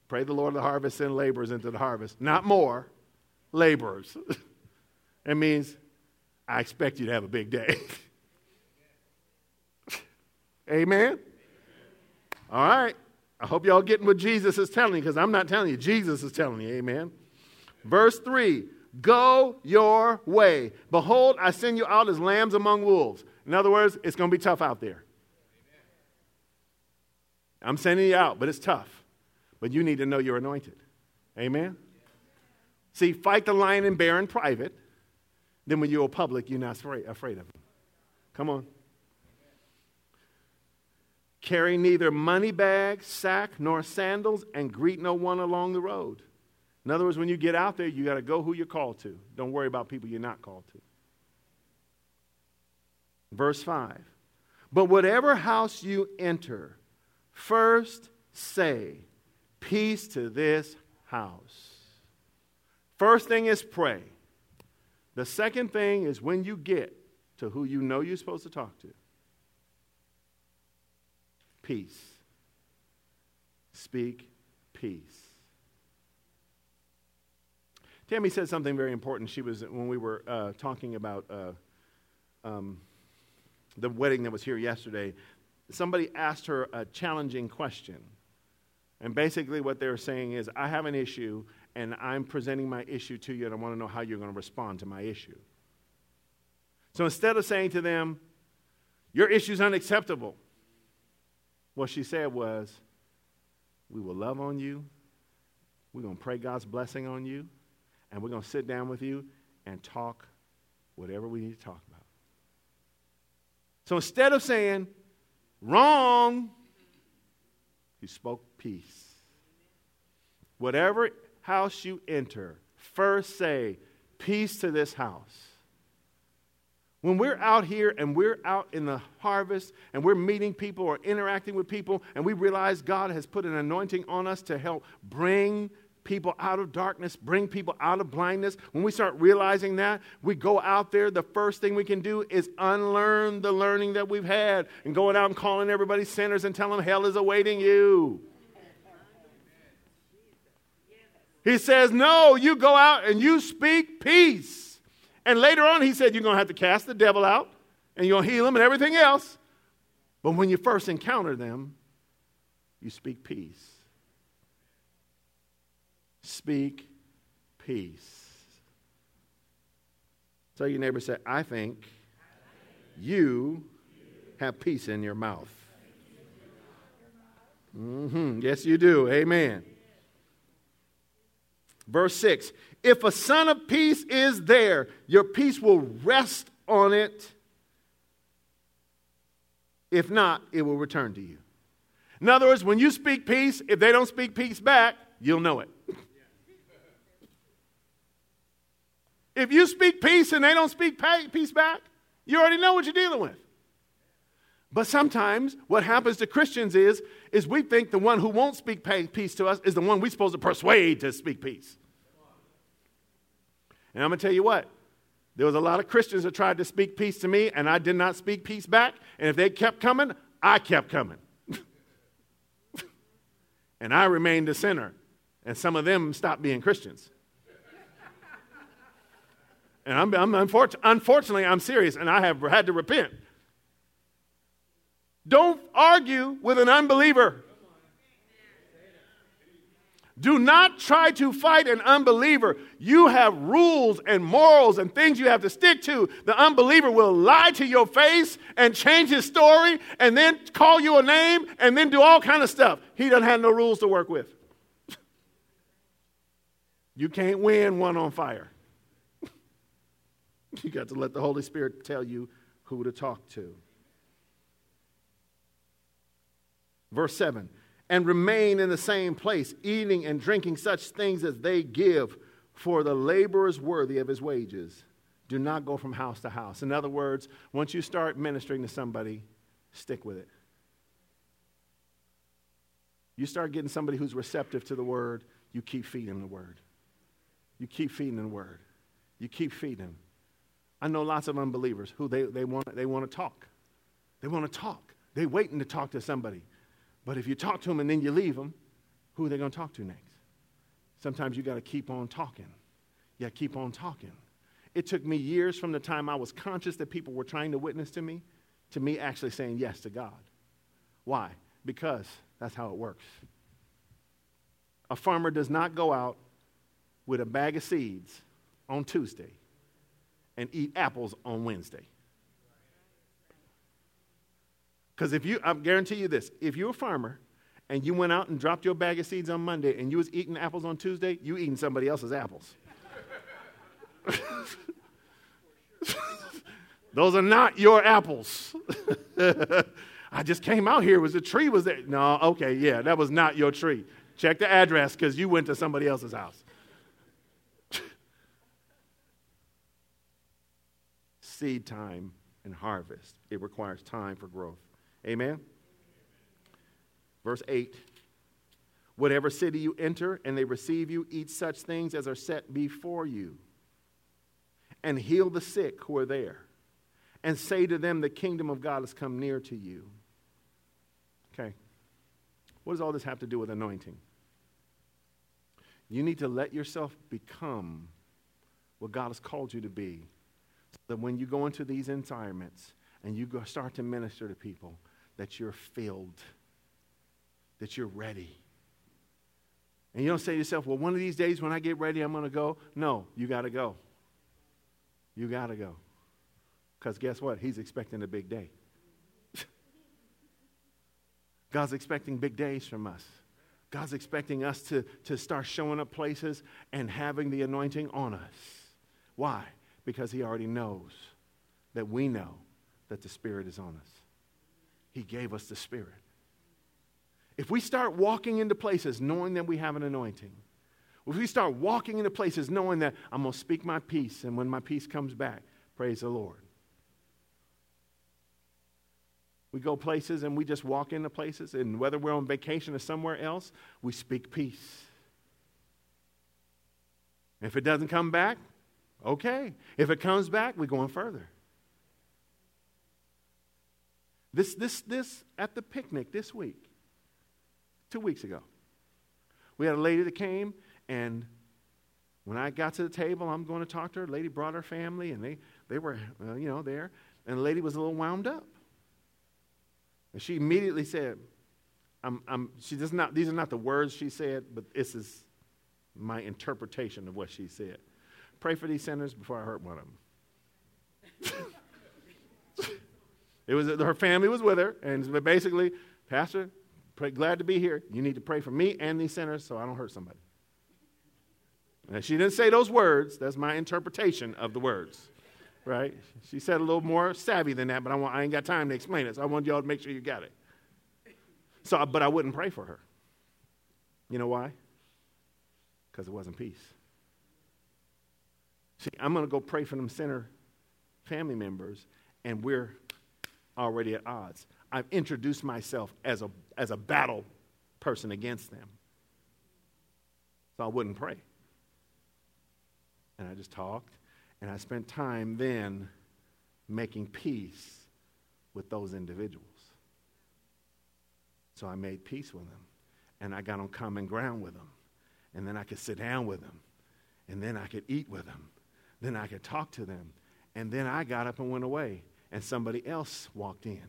Pray the Lord of the harvest, send laborers into the harvest. Not more, laborers. it means I expect you to have a big day. Amen? All right. I hope y'all getting what Jesus is telling you because I'm not telling you. Jesus is telling you. Amen. Verse 3 Go your way. Behold, I send you out as lambs among wolves. In other words, it's going to be tough out there. I'm sending you out, but it's tough. But you need to know you're anointed. Amen? See, fight the lion and bear in private. Then when you go public, you're not afraid, afraid of him. Come on. Carry neither money bag, sack, nor sandals, and greet no one along the road. In other words, when you get out there, you got to go who you're called to. Don't worry about people you're not called to. Verse 5 But whatever house you enter, first say, Peace to this house. First thing is pray. The second thing is when you get to who you know you're supposed to talk to, peace. Speak peace. Tammy said something very important. She was when we were uh, talking about uh, um, the wedding that was here yesterday. Somebody asked her a challenging question, and basically what they were saying is, "I have an issue, and I'm presenting my issue to you, and I want to know how you're going to respond to my issue." So instead of saying to them, "Your issue is unacceptable," What she said was, We will love on you. We're going to pray God's blessing on you. And we're going to sit down with you and talk whatever we need to talk about. So instead of saying, Wrong, he spoke peace. Whatever house you enter, first say, Peace to this house. When we're out here and we're out in the harvest and we're meeting people or interacting with people and we realize God has put an anointing on us to help bring people out of darkness, bring people out of blindness, when we start realizing that, we go out there, the first thing we can do is unlearn the learning that we've had and going out and calling everybody sinners and telling them hell is awaiting you. He says, No, you go out and you speak peace. And later on, he said, You're going to have to cast the devil out and you're going to heal him and everything else. But when you first encounter them, you speak peace. Speak peace. Tell your neighbor, say, I think you have peace in your mouth. Mm-hmm. Yes, you do. Amen. Verse 6 If a son of peace is there, your peace will rest on it. If not, it will return to you. In other words, when you speak peace, if they don't speak peace back, you'll know it. if you speak peace and they don't speak peace back, you already know what you're dealing with. But sometimes what happens to Christians is is we think the one who won't speak peace to us is the one we're supposed to persuade to speak peace. And I'm going to tell you what, there was a lot of Christians that tried to speak peace to me, and I did not speak peace back. And if they kept coming, I kept coming. and I remained a sinner. And some of them stopped being Christians. and I'm, I'm unfortunately, unfortunately, I'm serious, and I have had to repent. Don't argue with an unbeliever. Do not try to fight an unbeliever. You have rules and morals and things you have to stick to. The unbeliever will lie to your face and change his story and then call you a name and then do all kind of stuff. He doesn't have no rules to work with. you can't win one on fire. you got to let the Holy Spirit tell you who to talk to. Verse 7 and remain in the same place, eating and drinking such things as they give, for the laborer is worthy of his wages. Do not go from house to house. In other words, once you start ministering to somebody, stick with it. You start getting somebody who's receptive to the word, you keep feeding the word. You keep feeding the word. You keep feeding. them. I know lots of unbelievers who they, they, want, they want to talk. They want to talk. They're waiting to talk to somebody. But if you talk to them and then you leave them, who are they going to talk to next? Sometimes you got to keep on talking. To keep on talking. It took me years from the time I was conscious that people were trying to witness to me to me actually saying yes to God. Why? Because that's how it works. A farmer does not go out with a bag of seeds on Tuesday and eat apples on Wednesday. Because if you, I guarantee you this, if you're a farmer and you went out and dropped your bag of seeds on Monday and you was eating apples on Tuesday, you eating somebody else's apples. Those are not your apples. I just came out here. Was the tree was there? No, okay, yeah, that was not your tree. Check the address because you went to somebody else's house. Seed time and harvest. It requires time for growth. Amen? Verse 8 Whatever city you enter and they receive you, eat such things as are set before you, and heal the sick who are there, and say to them, The kingdom of God has come near to you. Okay. What does all this have to do with anointing? You need to let yourself become what God has called you to be. So that when you go into these environments and you start to minister to people, that you're filled, that you're ready. And you don't say to yourself, well, one of these days when I get ready, I'm going to go. No, you got to go. You got to go. Because guess what? He's expecting a big day. God's expecting big days from us. God's expecting us to, to start showing up places and having the anointing on us. Why? Because He already knows that we know that the Spirit is on us. He gave us the Spirit. If we start walking into places knowing that we have an anointing, if we start walking into places knowing that I'm going to speak my peace, and when my peace comes back, praise the Lord. We go places and we just walk into places, and whether we're on vacation or somewhere else, we speak peace. If it doesn't come back, okay. If it comes back, we're going further. This, this, this, at the picnic this week, two weeks ago, we had a lady that came, and when I got to the table, I'm going to talk to her. The lady brought her family, and they, they were, uh, you know, there. And the lady was a little wound up. And she immediately said, I'm, I'm, she does not, these are not the words she said, but this is my interpretation of what she said. Pray for these sinners before I hurt one of them. It was her family was with her, and basically, Pastor, pray, glad to be here. You need to pray for me and these sinners so I don't hurt somebody. She didn't say those words. That's my interpretation of the words, right? She said a little more savvy than that, but I, want, I ain't got time to explain it. So I want y'all to make sure you got it. So, but I wouldn't pray for her. You know why? Because it wasn't peace. See, I'm going to go pray for them sinner family members, and we're already at odds. I've introduced myself as a, as a battle person against them. So I wouldn't pray. And I just talked, and I spent time then making peace with those individuals. So I made peace with them, and I got on common ground with them. And then I could sit down with them, and then I could eat with them, then I could talk to them. And then I got up and went away, and somebody else walked in,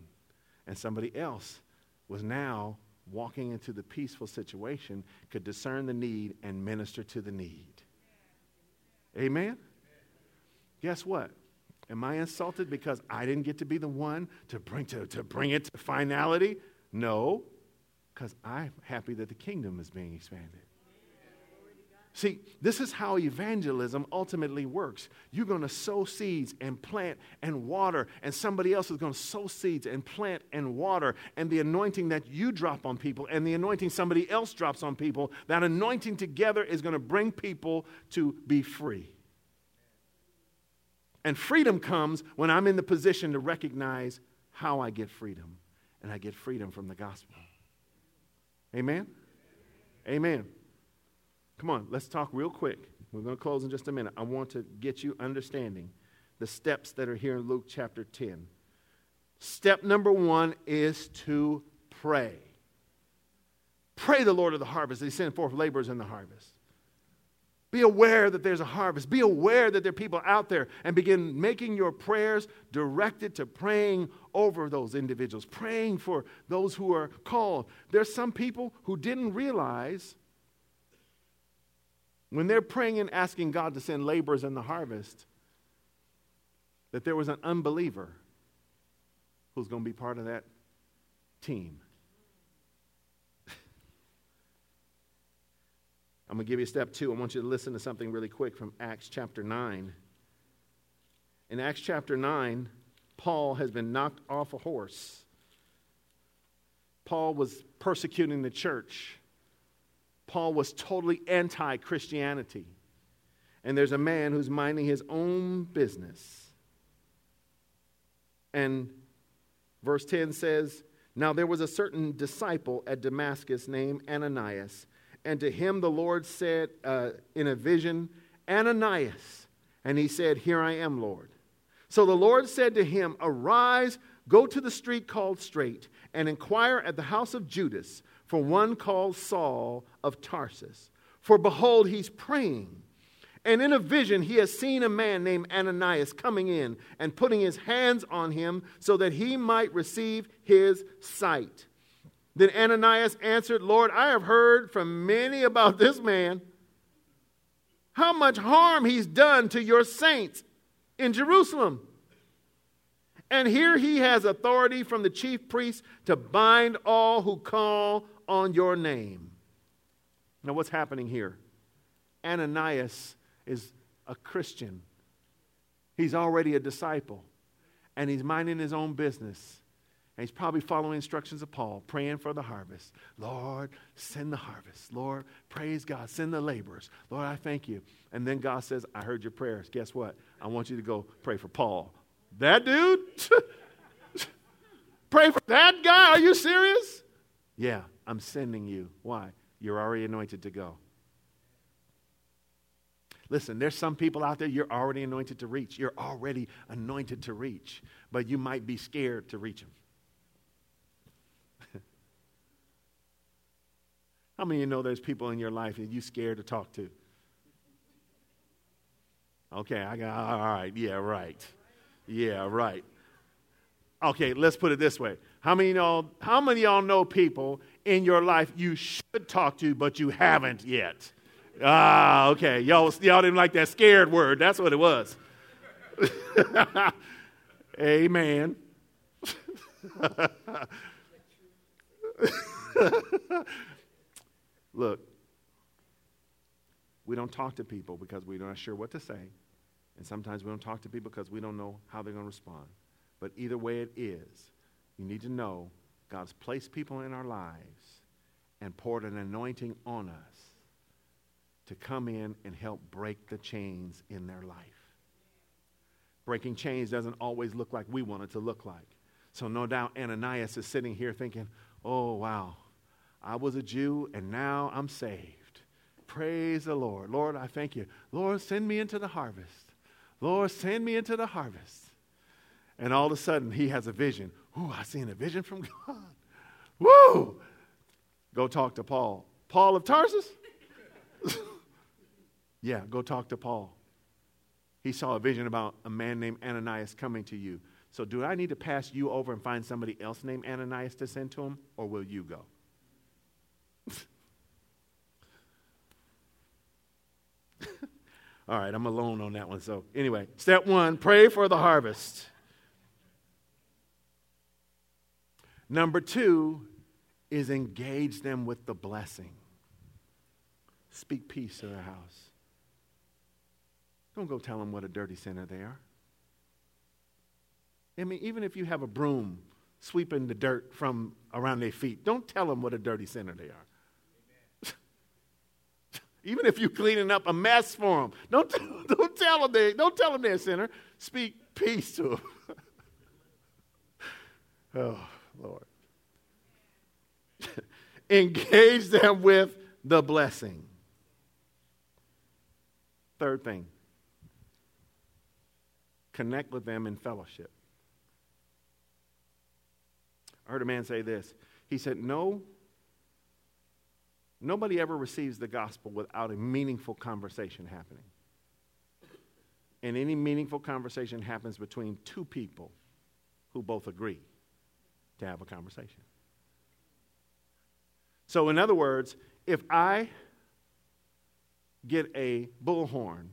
and somebody else was now walking into the peaceful situation, could discern the need and minister to the need. Amen? Guess what? Am I insulted because I didn't get to be the one to bring, to, to bring it to finality? No, because I'm happy that the kingdom is being expanded. See, this is how evangelism ultimately works. You're going to sow seeds and plant and water, and somebody else is going to sow seeds and plant and water. And the anointing that you drop on people and the anointing somebody else drops on people, that anointing together is going to bring people to be free. And freedom comes when I'm in the position to recognize how I get freedom. And I get freedom from the gospel. Amen? Amen. Come on, let's talk real quick. We're going to close in just a minute. I want to get you understanding the steps that are here in Luke chapter 10. Step number one is to pray. Pray the Lord of the harvest that He send forth laborers in the harvest. Be aware that there's a harvest. Be aware that there are people out there and begin making your prayers directed to praying over those individuals, praying for those who are called. There's some people who didn't realize when they're praying and asking God to send laborers in the harvest, that there was an unbeliever who's going to be part of that team. I'm going to give you step two. I want you to listen to something really quick from Acts chapter 9. In Acts chapter 9, Paul has been knocked off a horse. Paul was persecuting the church. Paul was totally anti Christianity. And there's a man who's minding his own business. And verse 10 says, Now there was a certain disciple at Damascus named Ananias. And to him the Lord said uh, in a vision, Ananias. And he said, Here I am, Lord. So the Lord said to him, Arise, go to the street called Straight, and inquire at the house of Judas for one called Saul of Tarsus. For behold, he's praying. And in a vision, he has seen a man named Ananias coming in and putting his hands on him so that he might receive his sight. Then Ananias answered, Lord, I have heard from many about this man, how much harm he's done to your saints in Jerusalem. And here he has authority from the chief priests to bind all who call on your name. Now, what's happening here? Ananias is a Christian. He's already a disciple, and he's minding his own business. And he's probably following instructions of Paul, praying for the harvest. Lord, send the harvest. Lord, praise God, send the laborers. Lord, I thank you. And then God says, I heard your prayers. Guess what? I want you to go pray for Paul. That dude? pray for that guy? Are you serious? Yeah. I'm sending you. Why? You're already anointed to go. Listen, there's some people out there you're already anointed to reach. You're already anointed to reach, but you might be scared to reach them. How many of you know there's people in your life that you're scared to talk to? Okay, I got all right. Yeah, right. Yeah, right. Okay, let's put it this way. How many know how many y'all know people in your life you should talk to, but you haven't yet. Ah, okay. Y'all, y'all didn't like that scared word. That's what it was. Amen. Look, we don't talk to people because we're not sure what to say. And sometimes we don't talk to people because we don't know how they're going to respond. But either way it is, you need to know God's placed people in our lives and poured an anointing on us to come in and help break the chains in their life. Breaking chains doesn't always look like we want it to look like. So, no doubt Ananias is sitting here thinking, oh, wow, I was a Jew and now I'm saved. Praise the Lord. Lord, I thank you. Lord, send me into the harvest. Lord, send me into the harvest. And all of a sudden, he has a vision. Ooh, I seen a vision from God. Woo! Go talk to Paul. Paul of Tarsus? yeah, go talk to Paul. He saw a vision about a man named Ananias coming to you. So, do I need to pass you over and find somebody else named Ananias to send to him, or will you go? All right, I'm alone on that one. So, anyway, step one pray for the harvest. Number two is engage them with the blessing. Speak peace to their house. Don't go tell them what a dirty sinner they are. I mean, even if you have a broom sweeping the dirt from around their feet, don't tell them what a dirty sinner they are. even if you're cleaning up a mess for them, don't, don't, tell them they, don't tell them they're a sinner. Speak peace to them. oh, Lord. Engage them with the blessing. Third thing, connect with them in fellowship. I heard a man say this. He said, No, nobody ever receives the gospel without a meaningful conversation happening. And any meaningful conversation happens between two people who both agree to have a conversation. So, in other words, if I get a bullhorn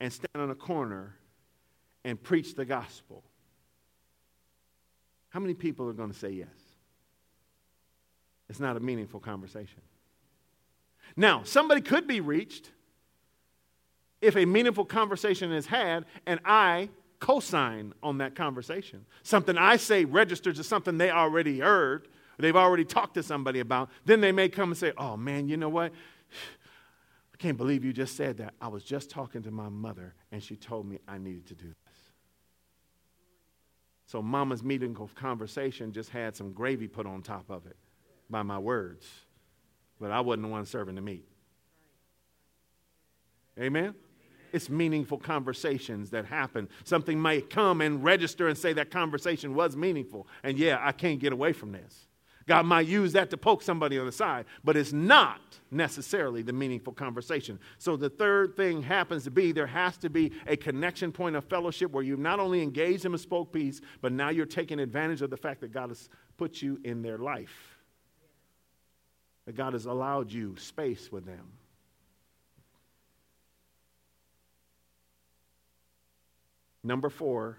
and stand on a corner and preach the gospel, how many people are going to say yes? It's not a meaningful conversation. Now, somebody could be reached if a meaningful conversation is had and I co sign on that conversation. Something I say registers as something they already heard, they've already talked to somebody about. Then they may come and say, Oh man, you know what? I can't believe you just said that. I was just talking to my mother and she told me I needed to do this. So, mama's meeting conversation just had some gravy put on top of it by my words. But I wasn't the one serving the meat. Amen? It's meaningful conversations that happen. Something might come and register and say that conversation was meaningful. And yeah, I can't get away from this. God might use that to poke somebody on the side, but it's not necessarily the meaningful conversation. So the third thing happens to be there has to be a connection point of fellowship where you've not only engaged them and spoke peace, but now you're taking advantage of the fact that God has put you in their life. That God has allowed you space with them. Number four,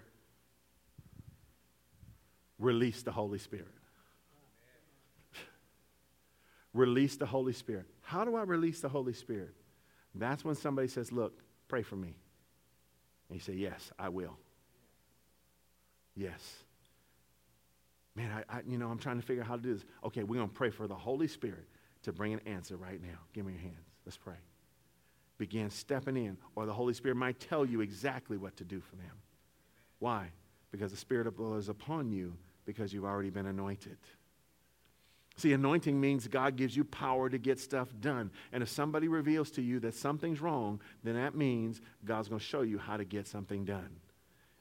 release the Holy Spirit release the Holy Spirit. How do I release the Holy Spirit? That's when somebody says, Look, pray for me. And you say, Yes, I will. Yes. Man, I, I, you know, I'm trying to figure out how to do this. Okay, we're going to pray for the Holy Spirit to bring an answer right now. Give me your hands. Let's pray. Begin stepping in, or the Holy Spirit might tell you exactly what to do for them. Why? Because the Spirit of the Lord is upon you because you've already been anointed. See, anointing means God gives you power to get stuff done. And if somebody reveals to you that something's wrong, then that means God's going to show you how to get something done.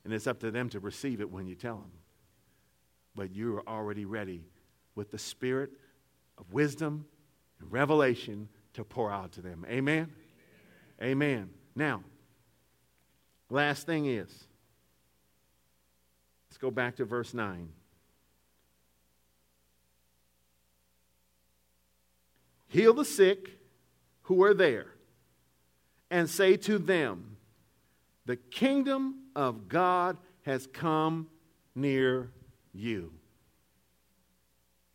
And it's up to them to receive it when you tell them. But you are already ready with the spirit of wisdom and revelation to pour out to them. Amen? Amen. Now, last thing is, let's go back to verse 9. heal the sick who are there, and say to them, The kingdom of God has come near you.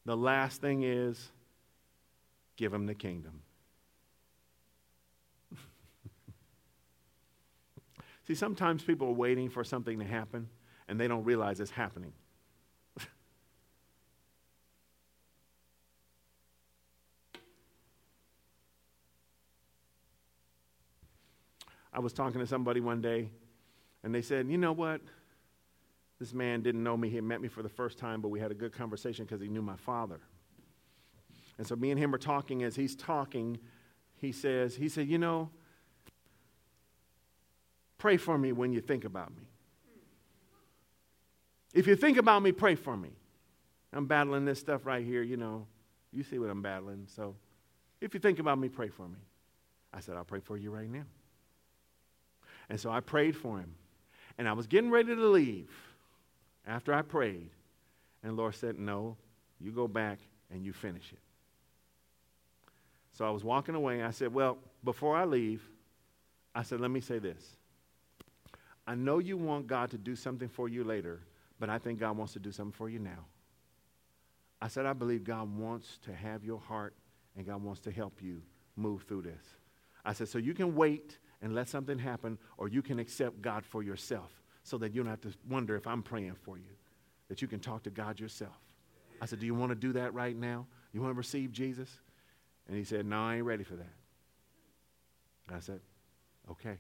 The last thing is give them the kingdom. See, sometimes people are waiting for something to happen and they don't realize it's happening. I was talking to somebody one day, and they said, You know what? This man didn't know me. He met me for the first time, but we had a good conversation because he knew my father. And so me and him were talking. As he's talking, he says, he said, you know, pray for me when you think about me. If you think about me, pray for me. I'm battling this stuff right here, you know. You see what I'm battling. So if you think about me, pray for me. I said, I'll pray for you right now. And so I prayed for him. And I was getting ready to leave after I prayed. And the Lord said, No, you go back and you finish it. So I was walking away. I said, Well, before I leave, I said, Let me say this. I know you want God to do something for you later, but I think God wants to do something for you now. I said, I believe God wants to have your heart and God wants to help you move through this. I said, so you can wait and let something happen, or you can accept God for yourself so that you don't have to wonder if I'm praying for you, that you can talk to God yourself. I said, Do you want to do that right now? You want to receive Jesus? And he said, No, I ain't ready for that. And I said, Okay.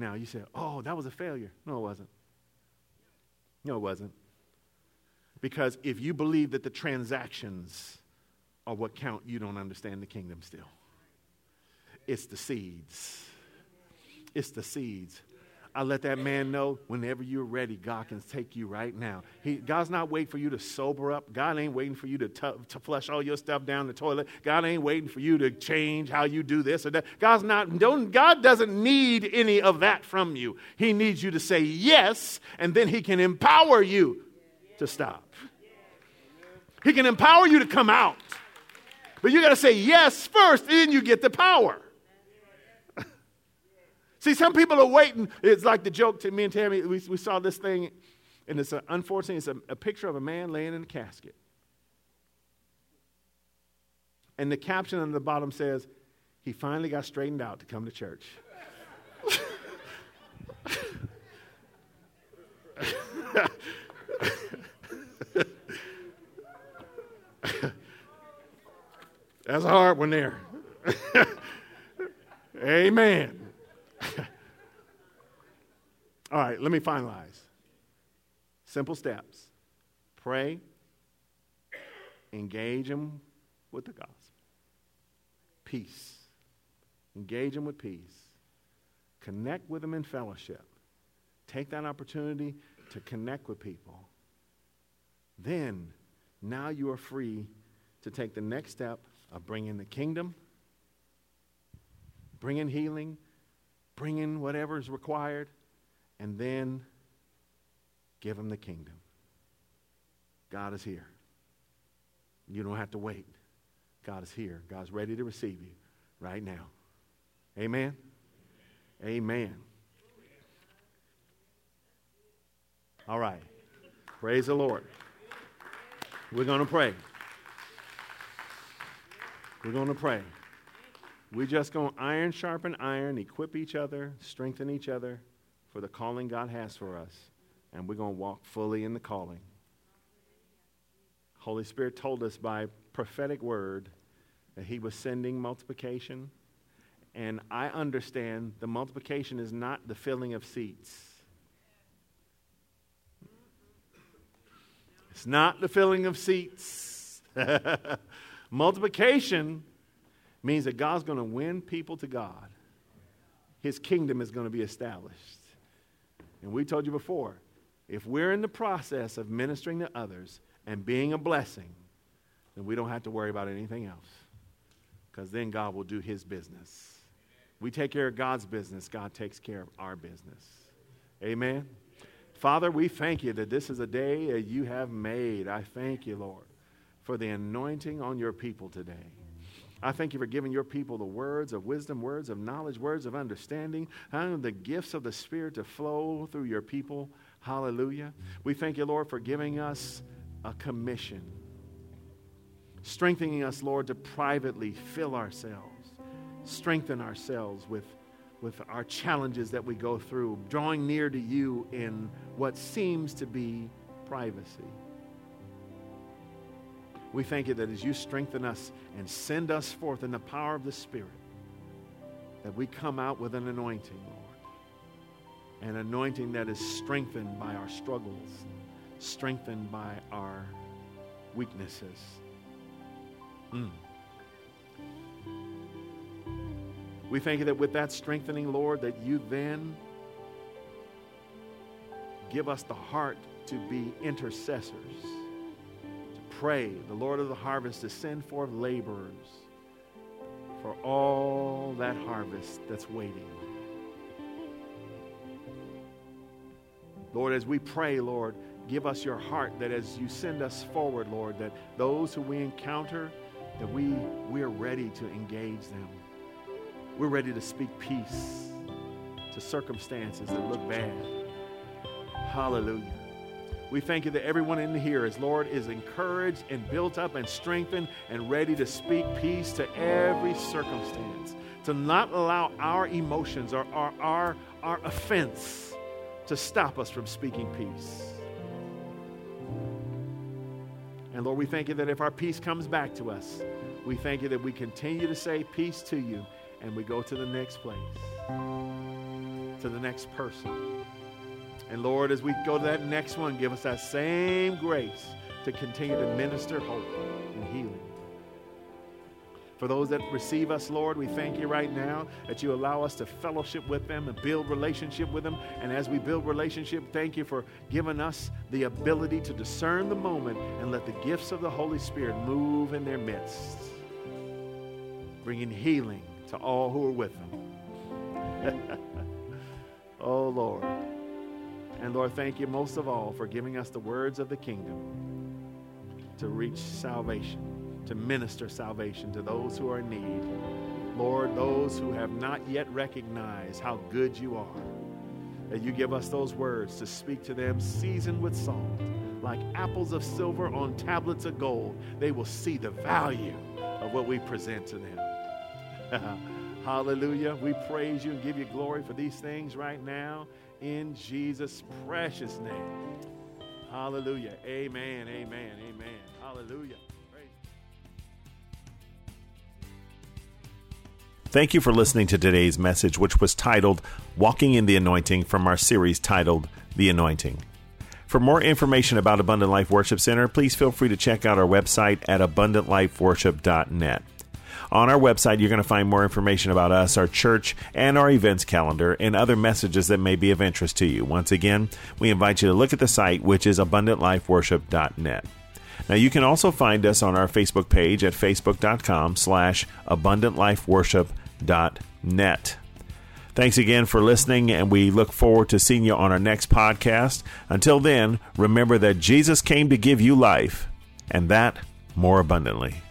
Now you said, Oh, that was a failure. No, it wasn't. No, it wasn't. Because if you believe that the transactions are what count, you don't understand the kingdom still. It's the seeds. It's the seeds. I let that man know whenever you're ready, God can take you right now. He, God's not waiting for you to sober up. God ain't waiting for you to, t- to flush all your stuff down the toilet. God ain't waiting for you to change how you do this or that. God's not, don't, God doesn't need any of that from you. He needs you to say yes, and then He can empower you to stop. He can empower you to come out. But you got to say yes first, and then you get the power. See, some people are waiting. It's like the joke to me and Tammy. We, we saw this thing, and it's a, unfortunately, it's a, a picture of a man laying in a casket. And the caption on the bottom says, He finally got straightened out to come to church. That's a hard one there. Amen. All right, let me finalize. Simple steps pray, engage them with the gospel, peace. Engage them with peace. Connect with them in fellowship. Take that opportunity to connect with people. Then, now you are free to take the next step of bringing the kingdom, bringing healing, bringing whatever is required, and then give them the kingdom. God is here. You don't have to wait. God is here. God's ready to receive you right now. Amen. Amen. All right. Praise the Lord. We're going to pray. We're going to pray. We're just going to iron sharpen iron, equip each other, strengthen each other for the calling God has for us. And we're going to walk fully in the calling. Holy Spirit told us by prophetic word that He was sending multiplication. And I understand the multiplication is not the filling of seats. It's not the filling of seats. Multiplication means that God's going to win people to God. His kingdom is going to be established. And we told you before if we're in the process of ministering to others and being a blessing, then we don't have to worry about anything else. Because then God will do his business. We take care of God's business, God takes care of our business. Amen. Father, we thank you that this is a day that you have made. I thank you, Lord for the anointing on your people today. I thank you for giving your people the words of wisdom, words of knowledge, words of understanding, and the gifts of the Spirit to flow through your people. Hallelujah. We thank you, Lord, for giving us a commission, strengthening us, Lord, to privately fill ourselves, strengthen ourselves with, with our challenges that we go through, drawing near to you in what seems to be privacy. We thank you that as you strengthen us and send us forth in the power of the Spirit, that we come out with an anointing, Lord. an anointing that is strengthened by our struggles, strengthened by our weaknesses. Mm. We thank you that with that strengthening, Lord, that you then give us the heart to be intercessors, pray, the Lord of the harvest, to send forth laborers for all that harvest that's waiting. Lord, as we pray, Lord, give us your heart that as you send us forward, Lord, that those who we encounter, that we, we are ready to engage them. We're ready to speak peace to circumstances that look bad. Hallelujah. We thank you that everyone in here is, Lord, is encouraged and built up and strengthened and ready to speak peace to every circumstance, to not allow our emotions or our, our, our offense to stop us from speaking peace. And Lord, we thank you that if our peace comes back to us, we thank you that we continue to say peace to you and we go to the next place, to the next person. And Lord, as we go to that next one, give us that same grace to continue to minister hope and healing. For those that receive us, Lord, we thank you right now that you allow us to fellowship with them and build relationship with them. And as we build relationship, thank you for giving us the ability to discern the moment and let the gifts of the Holy Spirit move in their midst, bringing healing to all who are with them. oh, Lord. And Lord, thank you most of all for giving us the words of the kingdom to reach salvation, to minister salvation to those who are in need. Lord, those who have not yet recognized how good you are, that you give us those words to speak to them, seasoned with salt, like apples of silver on tablets of gold. They will see the value of what we present to them. Hallelujah. We praise you and give you glory for these things right now in Jesus' precious name. Hallelujah. Amen. Amen. Amen. Hallelujah. Thank you for listening to today's message, which was titled Walking in the Anointing from our series titled The Anointing. For more information about Abundant Life Worship Center, please feel free to check out our website at abundantlifeworship.net. On our website, you're going to find more information about us, our church, and our events calendar, and other messages that may be of interest to you. Once again, we invite you to look at the site, which is abundantlifeworship.net. Now, you can also find us on our Facebook page at facebook.com slash abundantlifeworship.net. Thanks again for listening, and we look forward to seeing you on our next podcast. Until then, remember that Jesus came to give you life, and that more abundantly.